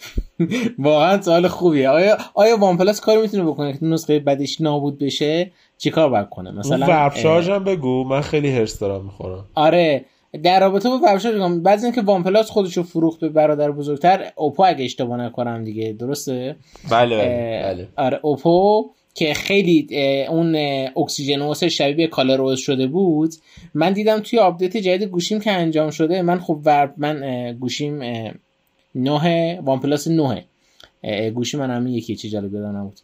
(laughs) واقعا سوال خوبیه. آیا آیا وان پلاس کاری می‌تونه بکنه که نسخه بعدش نابود بشه؟ چیکار باید کنه؟ مثلا Warp اه، شارژ هم بگو. من خیلی حرص دارم می‌خورم. آره. در رابطه با Warp Charge بگم بعضی اینکه OnePlus خودش رو فروخت به برادر بزرگتر Oppo اگه اشتباه نکنم دیگه. درسته؟ بله اه، بله. آره Oppo که خیلی اون اه، OxygenOS شبیه به ColorOS شده بود من دیدم توی آپدیت جدید گوشیم که انجام شده من خب Warp من گوشیم نه OnePlus 9 اه، گوشی من همین یکی چه جالب یادم نبود.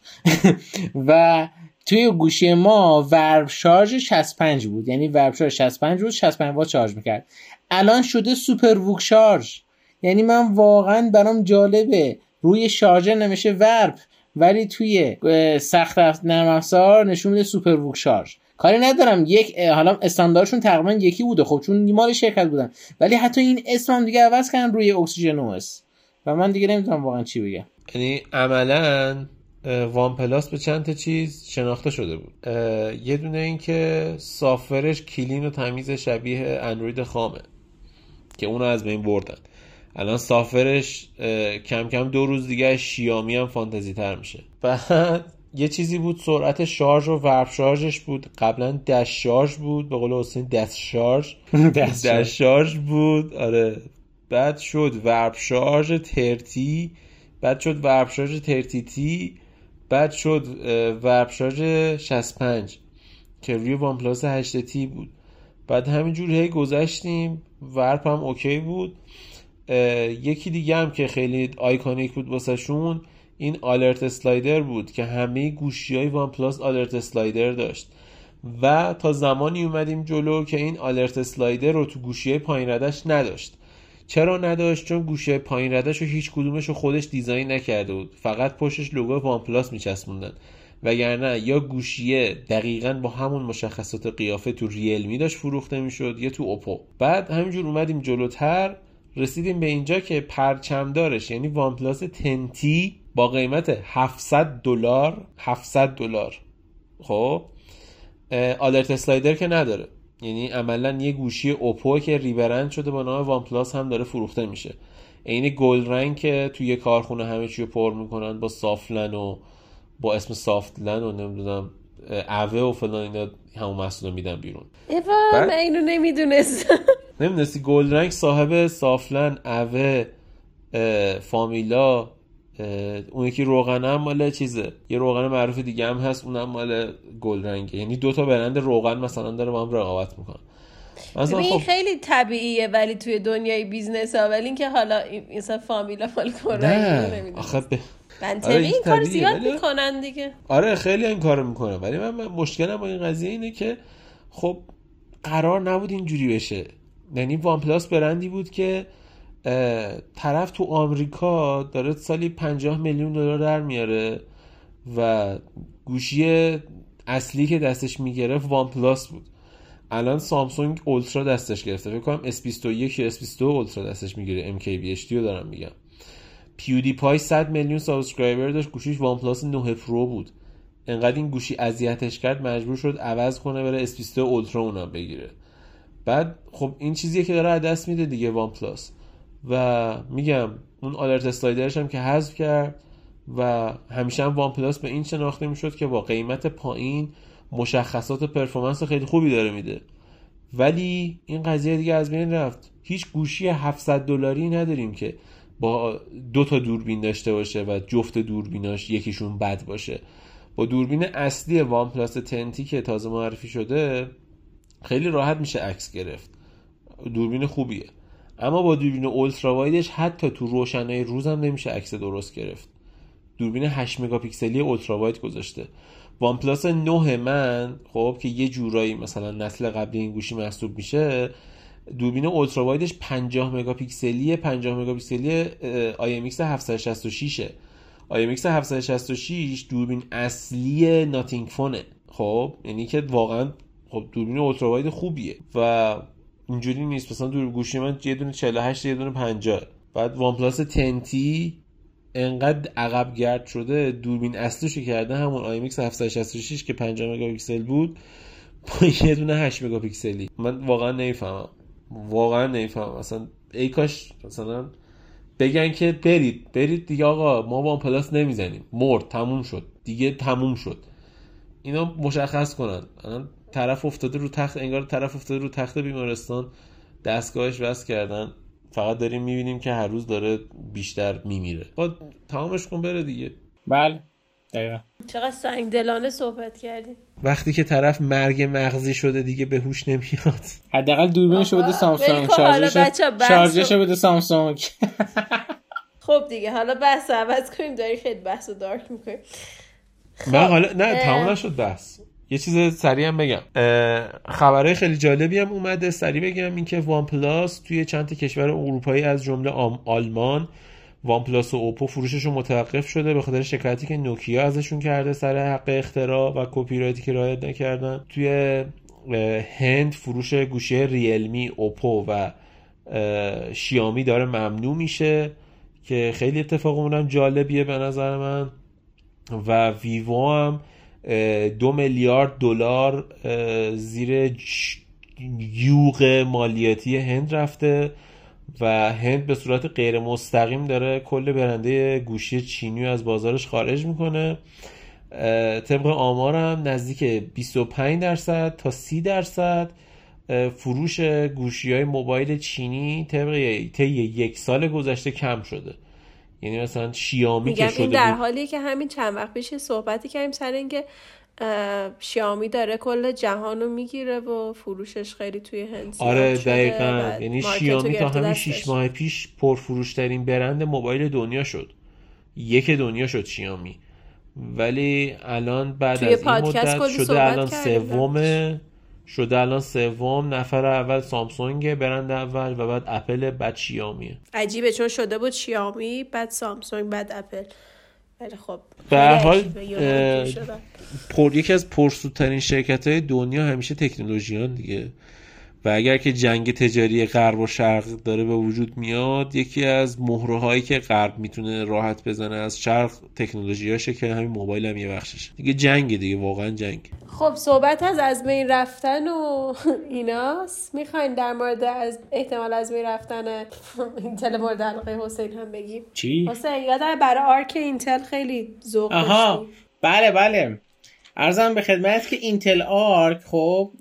(laughs) و توی گوشی ما Warp Charge 65 بود. یعنی Warp Charge 65 بود 65 وات شارژ می‌کرد. الان شده SuperVOOC Charge. یعنی من واقعا برام جالبه. روی شارژر نمیشه Warp ولی توی سخت نرم افزار نشون میده SuperVOOC Charge. کاری ندارم یک حالا استانداردشون تقریبا یکی بوده خب چون مال شرکت بودن. ولی حتی این اسم هم دیگه عوض کردن روی OxygenOS و من دیگه نمی‌تونم واقعا چی بگم. یعنی عملا OnePlus به چند تا چیز شناخته شده بود. یه دونه این که software ش clean و تمیز شبیه اندروید خامه که اونو از بین بردن. الان software ش کم کم دو روز دیگه Xiaomi هم فانتزی تر میشه. بعد یه چیزی بود سرعت شارژ و Warp Charge ش بود. قبلا Dash Charge بود به قول حسین (laughs) دست شارژ. دست شارژ. بود آره. بعد شد Warp Charge thirty بعد شد Warp Charge thirty T بعد شد Warp Charge 65 که روی OnePlus 8T بود. بعد همینجور هی گذشتیم Warp هم okay بود. یکی دیگه هم که خیلی iconic بود واسه شون این alert slider بود که همه گوشی های OnePlus alert slider داشت. و تا زمانی اومدیم جلو که این alert slider رو تو گوشی پایین رده‌ش نداشت. چرا نداشت؟ چون گوشی پایین رده‌ش رو هیچ کدومش رو خودش design نکرده بود. فقط پشتش لوگو OnePlus میچسبوندن. وگرنه یا گوشیه دقیقا با همون مشخصات قیافه تو Realme داشت فروخته می‌شد یا تو Oppo. بعد همینجور اومدیم جلوتر. رسیدیم به اینجا که پرچمدارش یعنی OnePlus 10T با قیمت 700 دلار 700 دلار. خب؟ alert slider که نداره. یعنی عملا یه گوشی Oppo که rebrand شده با نام OnePlus هم داره فروخته میشه. عین گلرنگ که توی کارخونه همه چی رو پر می‌کنن با سافتلن و با اسم سافتلن و نمی‌دونم اوه و فلان اینا همون محصول میدن بیرون. ای وای من اینو نمی‌دونستم. نمی‌دونستی گلرنگ صاحب سافتلن اوه اه، فامیلا اه، اون یکی روغن هم مال چیزه. یه روغن معروف دیگه هم هست اونم مال گلرنگه یعنی دو تا برند روغن مثلا داره با هم رقابت می‌کنن. مثلا خب خیلی طبیعیه ولی توی دنیای business ها ولی اینکه حالا این فامیلا مال نه آخه ب... منطقی آره، این کار زیاد ولی- می‌کنن دیگه. آره خیلی این کارو می‌کنه. ولی من, من مشکلم با این قضیه اینه که خب قرار نبود اینجوری بشه. یعنی OnePlus برندی بود که طرف تو آمریکا داره سالی 50 میلیون دلار در میاره و گوشی اصلی که دستش می‌گرفت OnePlus بود. الان سامسونگ Ultra دستش گرفته. فکر کنم S21 یا S22 Ultra دستش می‌گیره. MKBHD رو دارم میگم. PewDiePie 100 میلیون subscriber داشت. گوشیش OnePlus 9 Pro بود. انقدر این گوشی اذیتش کرد مجبور شد عوض کنه بره S22 Ultra اونم بگیره. بعد خب این چیزیه که داره دست میده دیگه OnePlus. و میگم اون alert slider ش هم که حذف کرد و همیشه هم OnePlus به این شناخته می‌شد که با قیمت پایین مشخصات performance خیلی خوبی داره میده. ولی این قضیه دیگه از بین رفت. هیچ گوشی 700 دلاری نداریم که با دو تا دوربین داشته باشه و جفت دوربیناش یکیشون بد باشه. با دوربین اصلی OnePlus Ten T که تازه معرفی شده خیلی راحت میشه عکس گرفت. دوربین خوبیه. اما با دوربین ultra wide ش حتی تو روشنای روز هم نمیشه عکس درست گرفت. دوربین 8 مگاپیکسلی ultra wide گذاشته. OnePlus 9 من خب که یه جورایی مثلا نسل قبلی این گوشی محسوب میشه دوربین ultra wide ش 50 مگاپیکسلی 50 مگاپیکسلی آی ام ایکس 766 آی ام ایکس 766 دوربین اصلی Nothing Phone ه. خب یعنی که واقعا خب دوربین ultra wide خوبیه و اینجوری نیست. مثلا دور گوشی من یه دونه 48 یه دونه 50 بعد OnePlus Ten T انقدر عقب گرد شده. دوربین اصلیشو کرده همون X 766 که 50 مگاپیکسل بود. با (laughs) یه دونه 8 مگاپیکسلی. من واقعا نمی‌فهمم. واقعا نمی‌فهمم. اصلا ای کاش مثلا بگن که برید برید دیگه آقا ما OnePlus نمی‌زنیم. مرد تموم شد. دیگه تموم شد. اینا مشخص کنن. الان طرف افتاده رو تخت انگار طرف افتاده رو تخت بیمارستان دستگاهش وصل کردن. فقط داریم می‌بینیم که هر روز داره بیشتر میمیره. با تمامش کن بره دیگه. بله. دقیقا. چقدر سنگ دلانه صحبت کردیم وقتی که طرف مرگ مغزی شده دیگه به هوش نمیاد. حداقل دوربینشو بده سامسونگ. شارژشو بده سامسونگ. خب دیگه حالا بحث عوض کنیم داری خیلی بحث دارک می‌کنیم. نه حالا نه تمام نشد بحث. یه چیز سریع هم بگم. خبرهای خیلی جالبی هم اومده. سریع بگم اینکه OnePlus توی چند کشور اروپایی از جمله آلمان OnePlus و Oppo فروششون متوقف شده به خاطر شکایتی که Nokia ازشون کرده سر حق اختراع و کپی رایتی که رعایت نکردن. توی هند فروش گوشی Realme Oppo و Xiaomi داره ممنوع میشه که خیلی اتفاق اونم جالبیه به نظر من. و ویوو هم دو میلیارد دلار زیر یوغ مالیاتی هند رفته و هند به صورت غیر مستقیم داره کل برنده گوشی چینی از بازارش خارج می‌کنه. طبق آمارم نزدیک 25 درصد تا 30 درصد فروش گوشی های موبایل چینی طبق طی یک سال گذشته کم شده. یعنی مثلا شیامی که شده این در حالیه که همین چند وقت پیش صحبتی کردیم سر اینکه شیامی داره کل جهان رو می‌گیره و فروشش خیلی توی هند آره دقیقا. یعنی شیامی تا همین شیش ماه پیش پرفروشترین برند موبایل دنیا شد. یک دنیا شد شیامی. ولی الان بعد از این مدت شده الان سومه شده الان سوم نفر اول سامسونگ برند اول و بعد اپل بعد شیامیه عجیبه چون شده بود شیامی بعد سامسونگ بعد اپل. ولی خب به هر حال پر یکی از پرسودترین شرکت های دنیا همیشه تکنولوژیان دیگه. و اگر که جنگ تجاری غرب و شرق داره به وجود میاد یکی از مهره هایی که غرب می‌تونه راحت بزنه از شرق تکنولوژی هاشه که همین موبایل هم یه بخششه. دیگه جنگ دیگه واقعا جنگ. خب صحبت از از بین رفتن و ایناست. می‌خواین در مورد از احتمال از بین رفتن Intel مورد علاقه حسین هم بگیم؟ چی؟ حسین یادم برای Arc Intel خیلی ذوق آها. بله بله. عرضم به خدمت که Intel Arc خب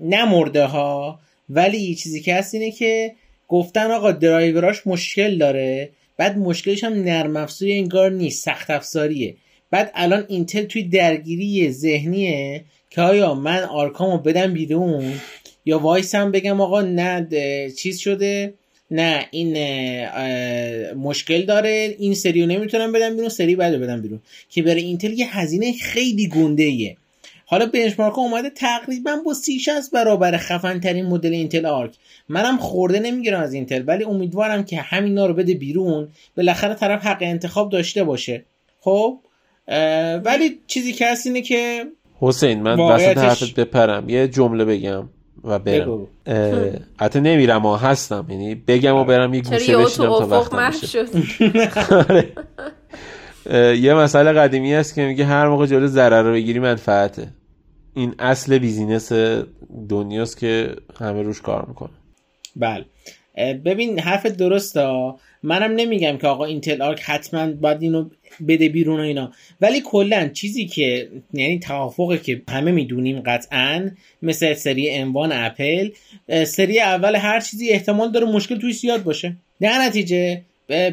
نمرده ها ولی چیزی که هست اینه که گفتن آقا درایوراش مشکل داره بعد مشکلش هم نرم افزاری انگار نیست سخت افزاریه. بعد الان Intel توی درگیری ذهنیه که آیا من Arc امو بدم بیرون یا وایسم بگم آقا نه چیز شده؟ نه این مشکل داره این سریو نمی‌تونم بدم بیرون سری بعد بدم بیرون. که برای Intel یه هزینه خیلی گنده ایه حالا benchmark اومده تقریبا با 3060 برابر خفن ترین مدل Intel Arc. منم خورده نمی‌گیرم از Intel ولی امیدوارم که همینا رو بده بیرون. بالاخره طرف حق انتخاب داشته باشه. خب ولی چیزی که هست اینه که حسین من وسط حرفت بپرم. یه جمله بگم و برم. حتی نمیرم و هستم. یعنی بگم و برم یه گوشه بشینم تا وقتم بشه. (laughs) یه مسئله قدیمی هست که میگه هر موقع جلو ضرر رو بگیری منفعته. این اصل بیزینس دنیاست که همه روش کار می‌کنه. بله. ببین حرف درسته. منم نمیگم که آقا Intel Arc حتما باید اینو بده بیرون و اینا. ولی کلا چیزی که یعنی توافقی که همه می‌دونیم قطعا مثل سری M1 Apple سری اول هر چیزی احتمال داره مشکل توی زیاد باشه. در نتیجه.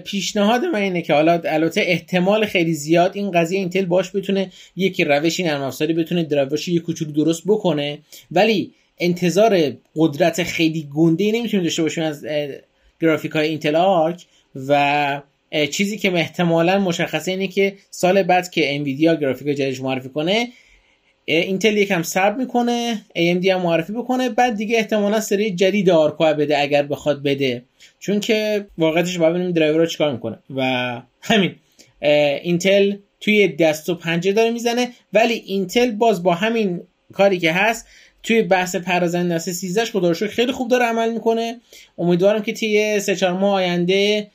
پیشنهاد من اینه که حالا البته احتمال خیلی زیاد این قضیه Intel باش بتونه یکی روشی نرم افزاری بتونه درایورش یک کوچولو درست بکنه. ولی انتظار قدرت خیلی گنده نمی‌تونیم داشته باشیم از گرافیک های Intel Arc و چیزی که احتمالا مشخصه اینه که سال بعد که Nvidia گرافیک جدیدش معرفی کنه Intel یکم صبر می‌کنه AMD هم معرفی بکنه بعد دیگه احتمالا سری جدید Arc و بده اگر بخواد بده. چون که واقعتش باید ببینیم درایور چیکار می‌کنه. و همین Intel توی دست و پنجه داره می‌زنه ولی Intel باز با همین کاری که هست توی بحث پرازن نسل 13 خدا خیلی خوب داره عمل می‌کنه. امیدوارم که توی سه چهار ماه آینده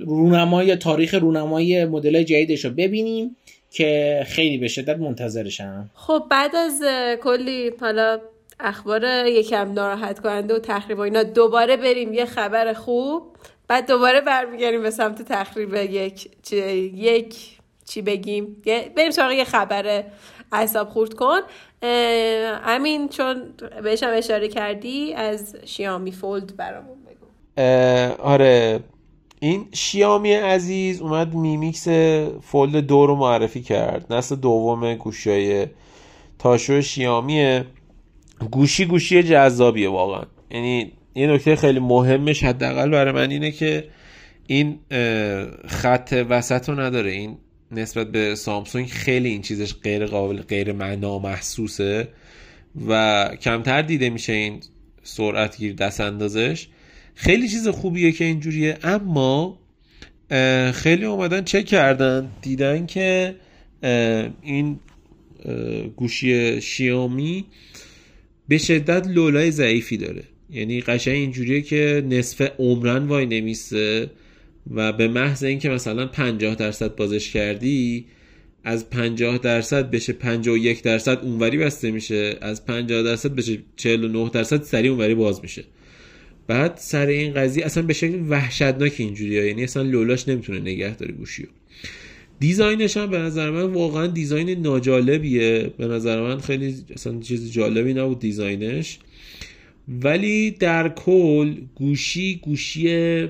رونمایی تاریخ رونمایی مدل جدیدش رو ببینیم. که خیلی به شدت منتظرشم. خب بعد از کلی حالا اخبار یکم ناراحت کننده و تخریب و اینا دوباره بریم یه خبر خوب بعد دوباره برمیگردیم به سمت تخریب یک چی, یک چی بگیم؟ بریم سراغ یه خبر اعصاب خورد کن. امین چون بهشم اشاره کردی از Xiaomi Fold برامون بگو. آره این Xiaomi عزیز اومد Mi Mix Fold دو رو معرفی کرد. نسل دوم گوشی های تاشو Xiaomi ه گوشی گوشی جذابیه واقعا. یعنی یه نکته خیلی مهمش حداقل برای من اینه که این خط وسط رو نداره. این نسبت به سامسونگ خیلی این چیزش غیر قابل غیر معنا محسوسه و کمتر دیده میشه این سرعت گیر دست اندازش خیلی چیز خوبیه که اینجوریه اما خیلی اومدن چک کردن دیدن که این گوشی شیامی به شدت لولای ضعیفی داره. یعنی قشنگ اینجوریه که نصف عمرن وای نمیسته و به محض اینکه مثلا 50 درصد بازش کردی از 50 درصد بشه 51 درصد اونوری بسته میشه از 50 درصد بشه 49 درصد سریع اونوری باز میشه. بعد سر این قضیه اصلا به شکل وحشتناک اینجوریه. یعنی اصلا لولاش نمی‌تونه نگه داره گوشیو دیزاینش هم به نظر من واقعا دیزاین ناجالبیه. به نظر من خیلی اصلا چیز جالبی نبود دیزاینش. ولی در کل گوشی گوشی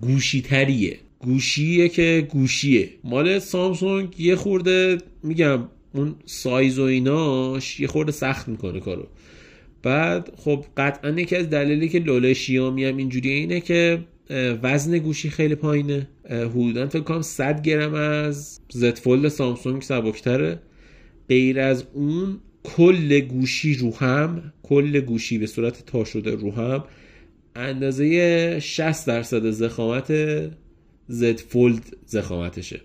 گوشی تریه گوشیه که گوشیه. مال سامسونگ یه خورده میگم اون سایز و ایناش یه خورده سخت می‌کنه کارو. بعد خب قطعا یکی از دلیلی که لوله شیامی هم اینجوریه اینه که وزن گوشی خیلی پایینه. حدودا فکر کنم 100 گرم از زد فولد سامسونگ سبکتره. غیر از اون کل گوشی رو هم کل گوشی به صورت تا شده رو هم اندازه 60 درصد ضخامت Z Fold ضخامتشه.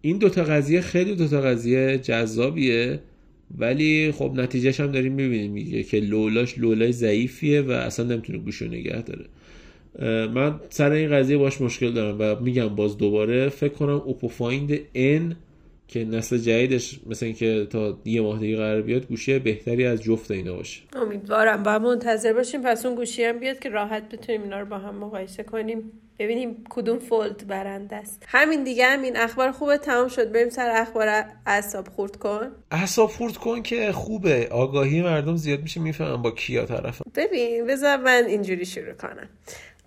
این دوتا قضیه خیلی دوتا قضیه جذابیه. ولی خب نتیجهش هم داریم می‌بینیم میگه که لولاش لولای ضعیفیه و اصلا نمی‌تونه گوشیو نگه داره. من سر این قضیه باش مشکل دارم و میگم باز دوباره فکر کنم Oppo Find N که نسل جدیدش مثل اینکه تا یه ماه دیگه قرار بیاد گوشی بهتری از جفت اینا باشه. امیدوارم. با منتظر باشیم. پس اون گوشی هم بیاد که راحت بتونیم اینا رو با هم مقایسه کنیم. ببینیم کدوم فولد برنده است. همین دیگه هم این اخبار خوبه. تمام شد. بریم سر اخبار اعصاب خورد کن. اعصاب خورد کن که خوبه. آگاهی مردم زیاد میشه. می‌فهمم با کیا طرف ببین بذار من اینجوری شروع کنم.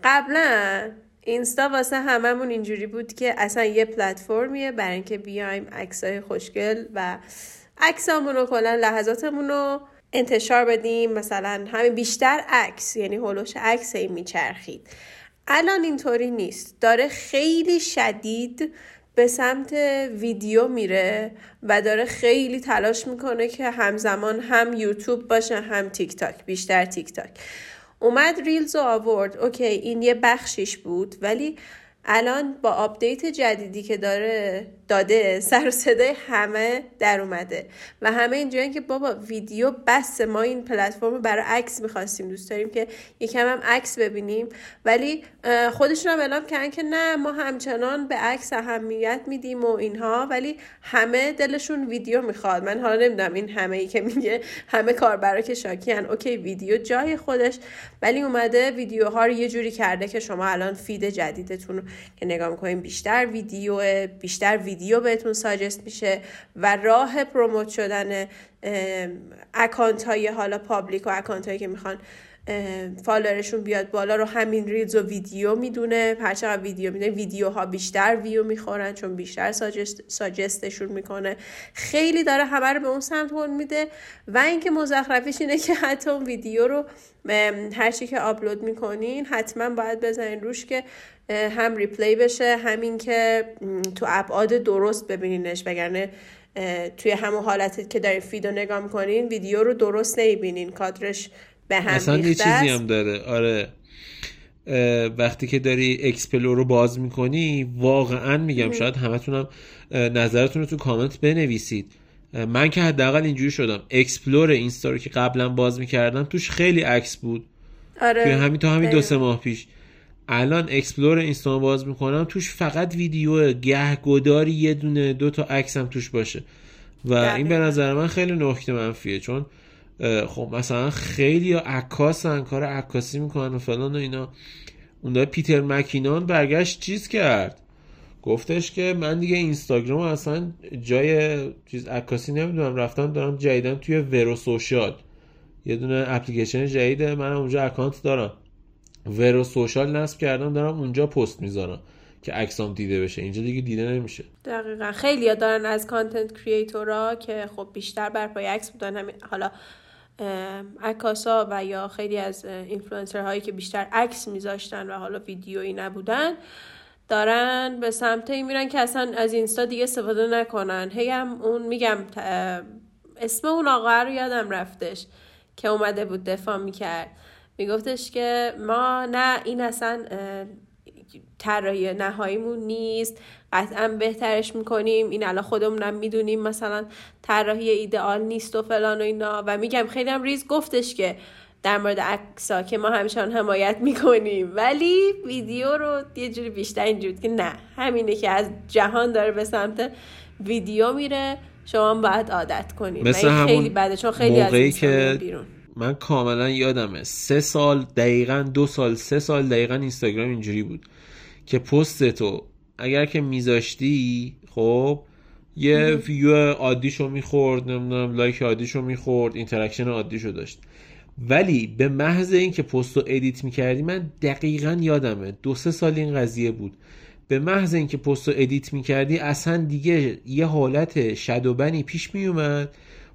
قبلا اینستا واسه هممون اینجوری بود که اصلا یه پلتفرمیه برای اینکه بیایم عکسای خوشگل و عکسامون رو کلا لحظاتمون رو انتشار بدیم. مثلا همین بیشتر عکس یعنی هولوش عکس این میچرخید. الان اینطوری نیست. داره خیلی شدید به سمت ویدیو میره و داره خیلی تلاش می‌کنه که همزمان هم یوتیوب باشه هم تیک تاک بیشتر تیک تاک. اومد Reels و آورد. OK این یه بخشیش بود ولی الان با update جدیدی که داره داده سر و صدای همه در اومده. و همه اینجوریان که بابا ویدیو بس ما این پلتفرم برای عکس می‌خواستیم. دوست داریم که یکم هم عکس ببینیم. ولی خودشون هم اعلام کردن که نه ما همچنان به عکس اهمیت میدیم و اینها. ولی همه دلشون ویدیو می‌خواد. من حالا نمی‌دونم این همه ای که میگه همه کاربرا که شاکیان OK ویدیو جای خودش. ولی اومده ویدیوها رو یه جوری کرده که شما الان feed جدیدتون که نگاه می‌کنین بیشتر ویدیو بیشتر ویدیو بهتون suggest میشه و راه promote شدن account های حالا public و account هایی که می‌خوان follower شون بیاد بالا رو همین Reels و ویدیو می‌دونه. هر ویدیو می‌دونه ویدیوها بیشتر ویو می‌خورن چون بیشتر suggest suggest شون می‌کنه. خیلی داره همه رو به اون سمت میده و اینکه مزخرفیش اینه که حتی اون ویدیو رو هر چی که آپلود می‌کنین حتما باید بزنین روش که هم replay بشه همین که تو ابعاد درست ببینینش. وگرنه توی همون حالتی که دارین feed و نگاه می‌کنین ویدیو رو درست نمی‌بینین. کادرش به هم اصلا یه چیزی هم داره. آره. وقتی که داری explore رو باز می‌کنی واقعا میگم شاید همتونم نظرتون رو تو کامنت بنویسید. من که حداقل اینجوری شدم. explore اینستا رو که قبلا باز می‌کردم توش خیلی عکس بود. آره. توی همین تا همین دو سه ماه پیش. الان explore اینستا باز می‌کنم توش فقط ویدیو گهگداری یه دونه دو تا عکس هم توش باشه. و این به نظر من خیلی نکته منفیه چون خب مثلا خیلی عکاسن کار عکاسی می‌کنن و فلان و اینا. اون پیتر مکینان برگشت چیز کرد؟ گفتش که من دیگه اینستاگرام اصلا جای چیز عکاسی نمی‌دونم. رفتم دارم جدیدن توی Vero Social یه دونه اپلیکیشن جدیده من اونجا account دارم. Vero Social نصب کردم دارم اونجا پست می‌ذارم که عکسام دیده بشه. اینجا دیگه دیده نمیشه. دقیقا. خیلی دارن از content creator ا که خب بیشتر بر پای عکس بودن. همین حالا عکاسا و یا خیلی از اینفلوئنسر هایی که بیشتر عکس میذاشتن و حالا ویدیویی نبودن دارن به سمت این میرن که اصلا از اینستا دیگه استفاده نکنن. هی هم اون میگم اسم اون آقا رو یادم رفتش که اومده بود دفاع می‌کرد. میگفتش که ما نه این اصلا طراحی نهاییمون نیست. قطعا بهترش می‌کنیم. این الان خودمونم می‌دونیم مثلا طراحی ایدئال نیست و فلان و اینا. و میگم خیلی هم ریز گفتش که در مورد عکسا که ما همیشان حمایت می‌کنیم. ولی ویدیو رو یه جوری بیشتر اینجوری که نه. همینه که از جهان داره به سمت ویدیو میره. شما باید عادت کنید. مثل همون خیلی بده چون خیلی موقعی که بیرون. من کاملا یادمه. سه سال دقیقا دو سال سه سال دقیقا اینستاگرام اینجوری بود که پست تو اگر که میذاشتی خب یه ویو عادیشو می‌خورد نمی‌دونم like عادیشو می‌خورد interaction عادیشو داشت. ولی به محض اینکه پست رو edit می‌کردی من دقیقا یادمه. دو سه سال این قضیه بود. به محض اینکه پست رو edit می‌کردی اصلا دیگه یه حالت shadow ban ی پیش میومد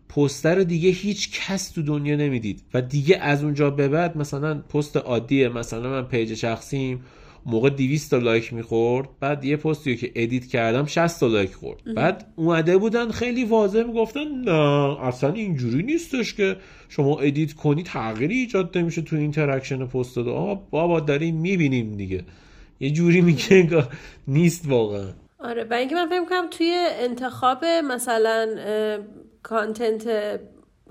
پست رو دیگه هیچ کس تو دنیا نمی‌دید. و دیگه از اونجا به بعد مثلا پست عادیه مثلا من page شخصیم. موقع 200 تا like می‌خورد بعد یه پستی که edit کردم 60 تا like خورد. بعد اومده بودن خیلی واضح می‌گفتن نه اصلا اینجوری نیستش که شما edit کنی تغییری ایجاد نمیشه تو interaction پست داد بابا داریم می‌بینیم دیگه. یه جوری میگه نیست واقعا. آره و اینکه من فکر کنم توی انتخاب مثلا content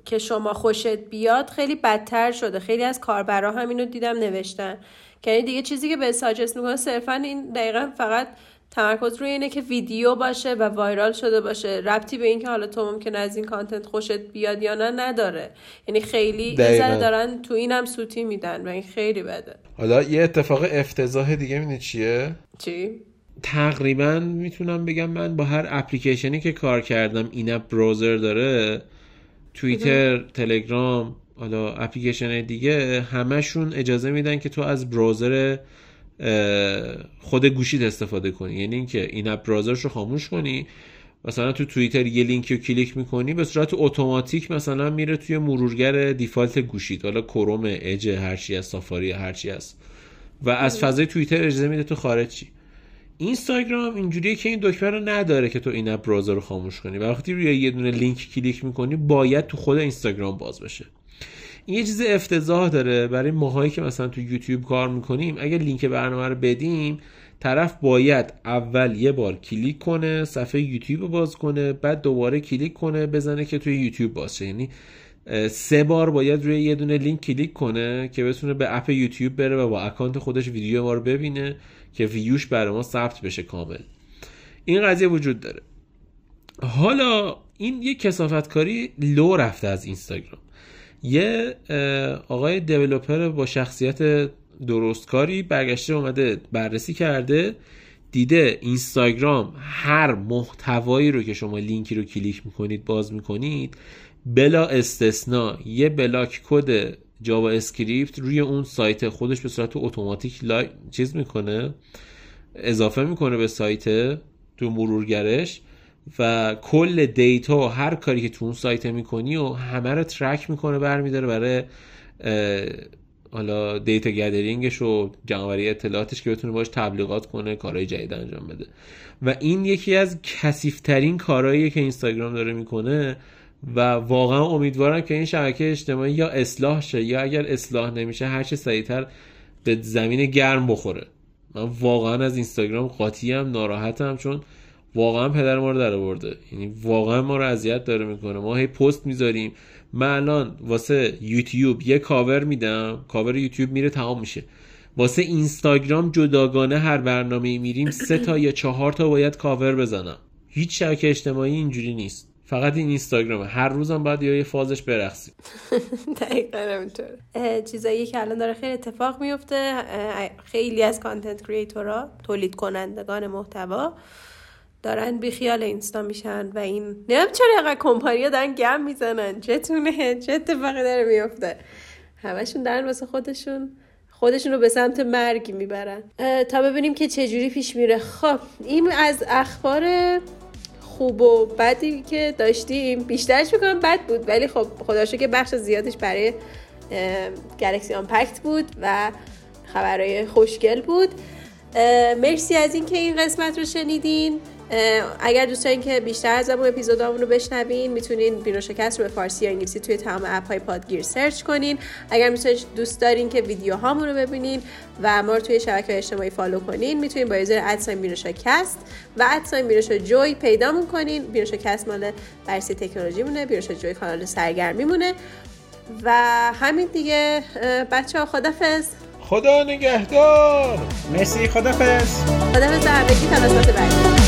که شما خوشت بیاد خیلی بدتر شده. خیلی از کاربرا همینو دیدم نوشتن. که دیگه چیزی که به ساجست می‌کنه صرفا این دقیقا فقط تمرکز روی اینه که ویدیو باشه و وایرال شده باشه. ربطی به اینکه حالا تو ممکن از این کانتنت خوشت بیاد یا نه نداره. یعنی خیلی نظر دارن تو اینم سوتی میدن و این خیلی بده. حالا یه اتفاق افتضاح دیگه می‌دونی چیه؟ چی؟ تقریبا می‌تونم بگم من با هر اپلیکیشنی که کار کردم این اپ براوزر داره توییتر تلگرام حالا اپلیکیشن دیگه همشون اجازه میدن که تو از براوزر خود گوشید استفاده کنی. یعنی اینکه in-app browser ش رو خاموش کنی مثلا تو توییتر یه لینکی رو کلیک می‌کنی به صورت automatic مثلا میره توی مرورگر default گوشید حالا Chrome Edge هرچی از Safari هرچی هست. و از فضای توییتر اجازه میده تو خارج چی. اینستاگرام اینجوریه که این دکمه رو نداره که تو in-app browser رو خاموش کنی. وقتی روی یه دونه link click می‌کنی باید تو خود اینستاگرام باز بشه. یه چیز افتضاح داره برای ماهایی که مثلا تو یوتیوب کار می‌کنیم. اگه لینک برنامه رو بدیم طرف باید اول یه بار کلیک کنه صفحه یوتیوب رو باز کنه بعد دوباره کلیک کنه بزنه که توی یوتیوب باز شه. یعنی سه بار باید روی یه دونه link click کنه که بتونه به app یوتیوب بره و با account خودش ویدیو ما رو ببینه که ویوش برای ما ثبت بشه کامل. این قضیه وجود داره. حالا این یه کثافتکاری لو رفته از اینستاگرام. یه آقای developer با شخصیت درستکاری برگشته اومده بررسی کرده دیده اینستاگرام هر محتوایی رو که شما لینکی رو کلیک می‌کنید باز می‌کنید بلا استثنا یه block code JavaScript روی اون سایت خودش به صورت automatic لای... چیز می‌کنه اضافه می‌کنه به سایت تو مرورگرش. و کل data و هر کاری که تو اون سایت می‌کنی و همه رو track می‌کنه برمیداره برای حالا دیتا گدرینگش و جمعوری اطلاعاتش که بتونه باش تبلیغات کنه کارهای جدید انجام بده. و این یکی از کسیفترین کارهاییه که اینستاگرام داره می‌کنه و واقعا امیدوارم که این شبکه اجتماعی یا اصلاح شه یا اگر اصلاح نمیشه هر چه سریعتر به زمین گرم بخوره. من واقعا از اینستاگرام قاطی هم ناراحتم چون واقعا پدر ما رو در آورده. یعنی واقعا ما رو اذیت داره می‌کنه. ما هی پست می‌ذاریم. من الان واسه یوتیوب یه کاور میدم. کاور یوتیوب میره تمام میشه. واسه اینستاگرام جداگانه هر برنامه میریم سه تا یا چهار تا باید کاور بزنم. هیچ شبکه اجتماعی اینجوری نیست. فقط این اینستاگرامه. هر روزم باید یه سازش برقصیم. (laughs) دقیقا همینطوره. چیزایی که الان داره خیلی اتفاق میفته خیلی از content creator ها تولید کنندگان محتوا دارن بیخیال اینستا میشن و این نمی‌دونم چرا اینقدر کمپانیا دارن گند می‌زنن. چتونه؟ چه اتفاقی داره میفته همشون دارن واسه خودشون خودشون رو به سمت مرگ می‌برن. تا ببینیم که چجوری پیش میره. خب این از اخبار خوب و بدی که داشتیم. بیشترش می‌کنم بد بود ولی خب خداشو که بخش زیادش برای گلکسی آنپکت بود و خبرهای خوشگل بود. مرسی از اینکه این قسمت رو شنیدین. اگر دوست دارین که بیشتر از اون اپیزودامون رو بشنوین می‌تونین بینو شکست رو به فارسی یا انگلیسی توی تمام اپ های پادگیر سرچ کنین. اگر دوست دارین که ویدیو هامون رو ببینین و ما رو توی شبکه اجتماعی فالو کنین می‌تونین با یوزر ادساین بینو شکست و ادساین بینو جوی پیدامون کنین. بینو شکست مال بررسی تکنولوژی مونه بینو جوی کانال سرگرمی مونه و همین دیگه بچه ها خدافز خدا نگهدار. مرسی خدافز خدافز در تا قسمت بعدی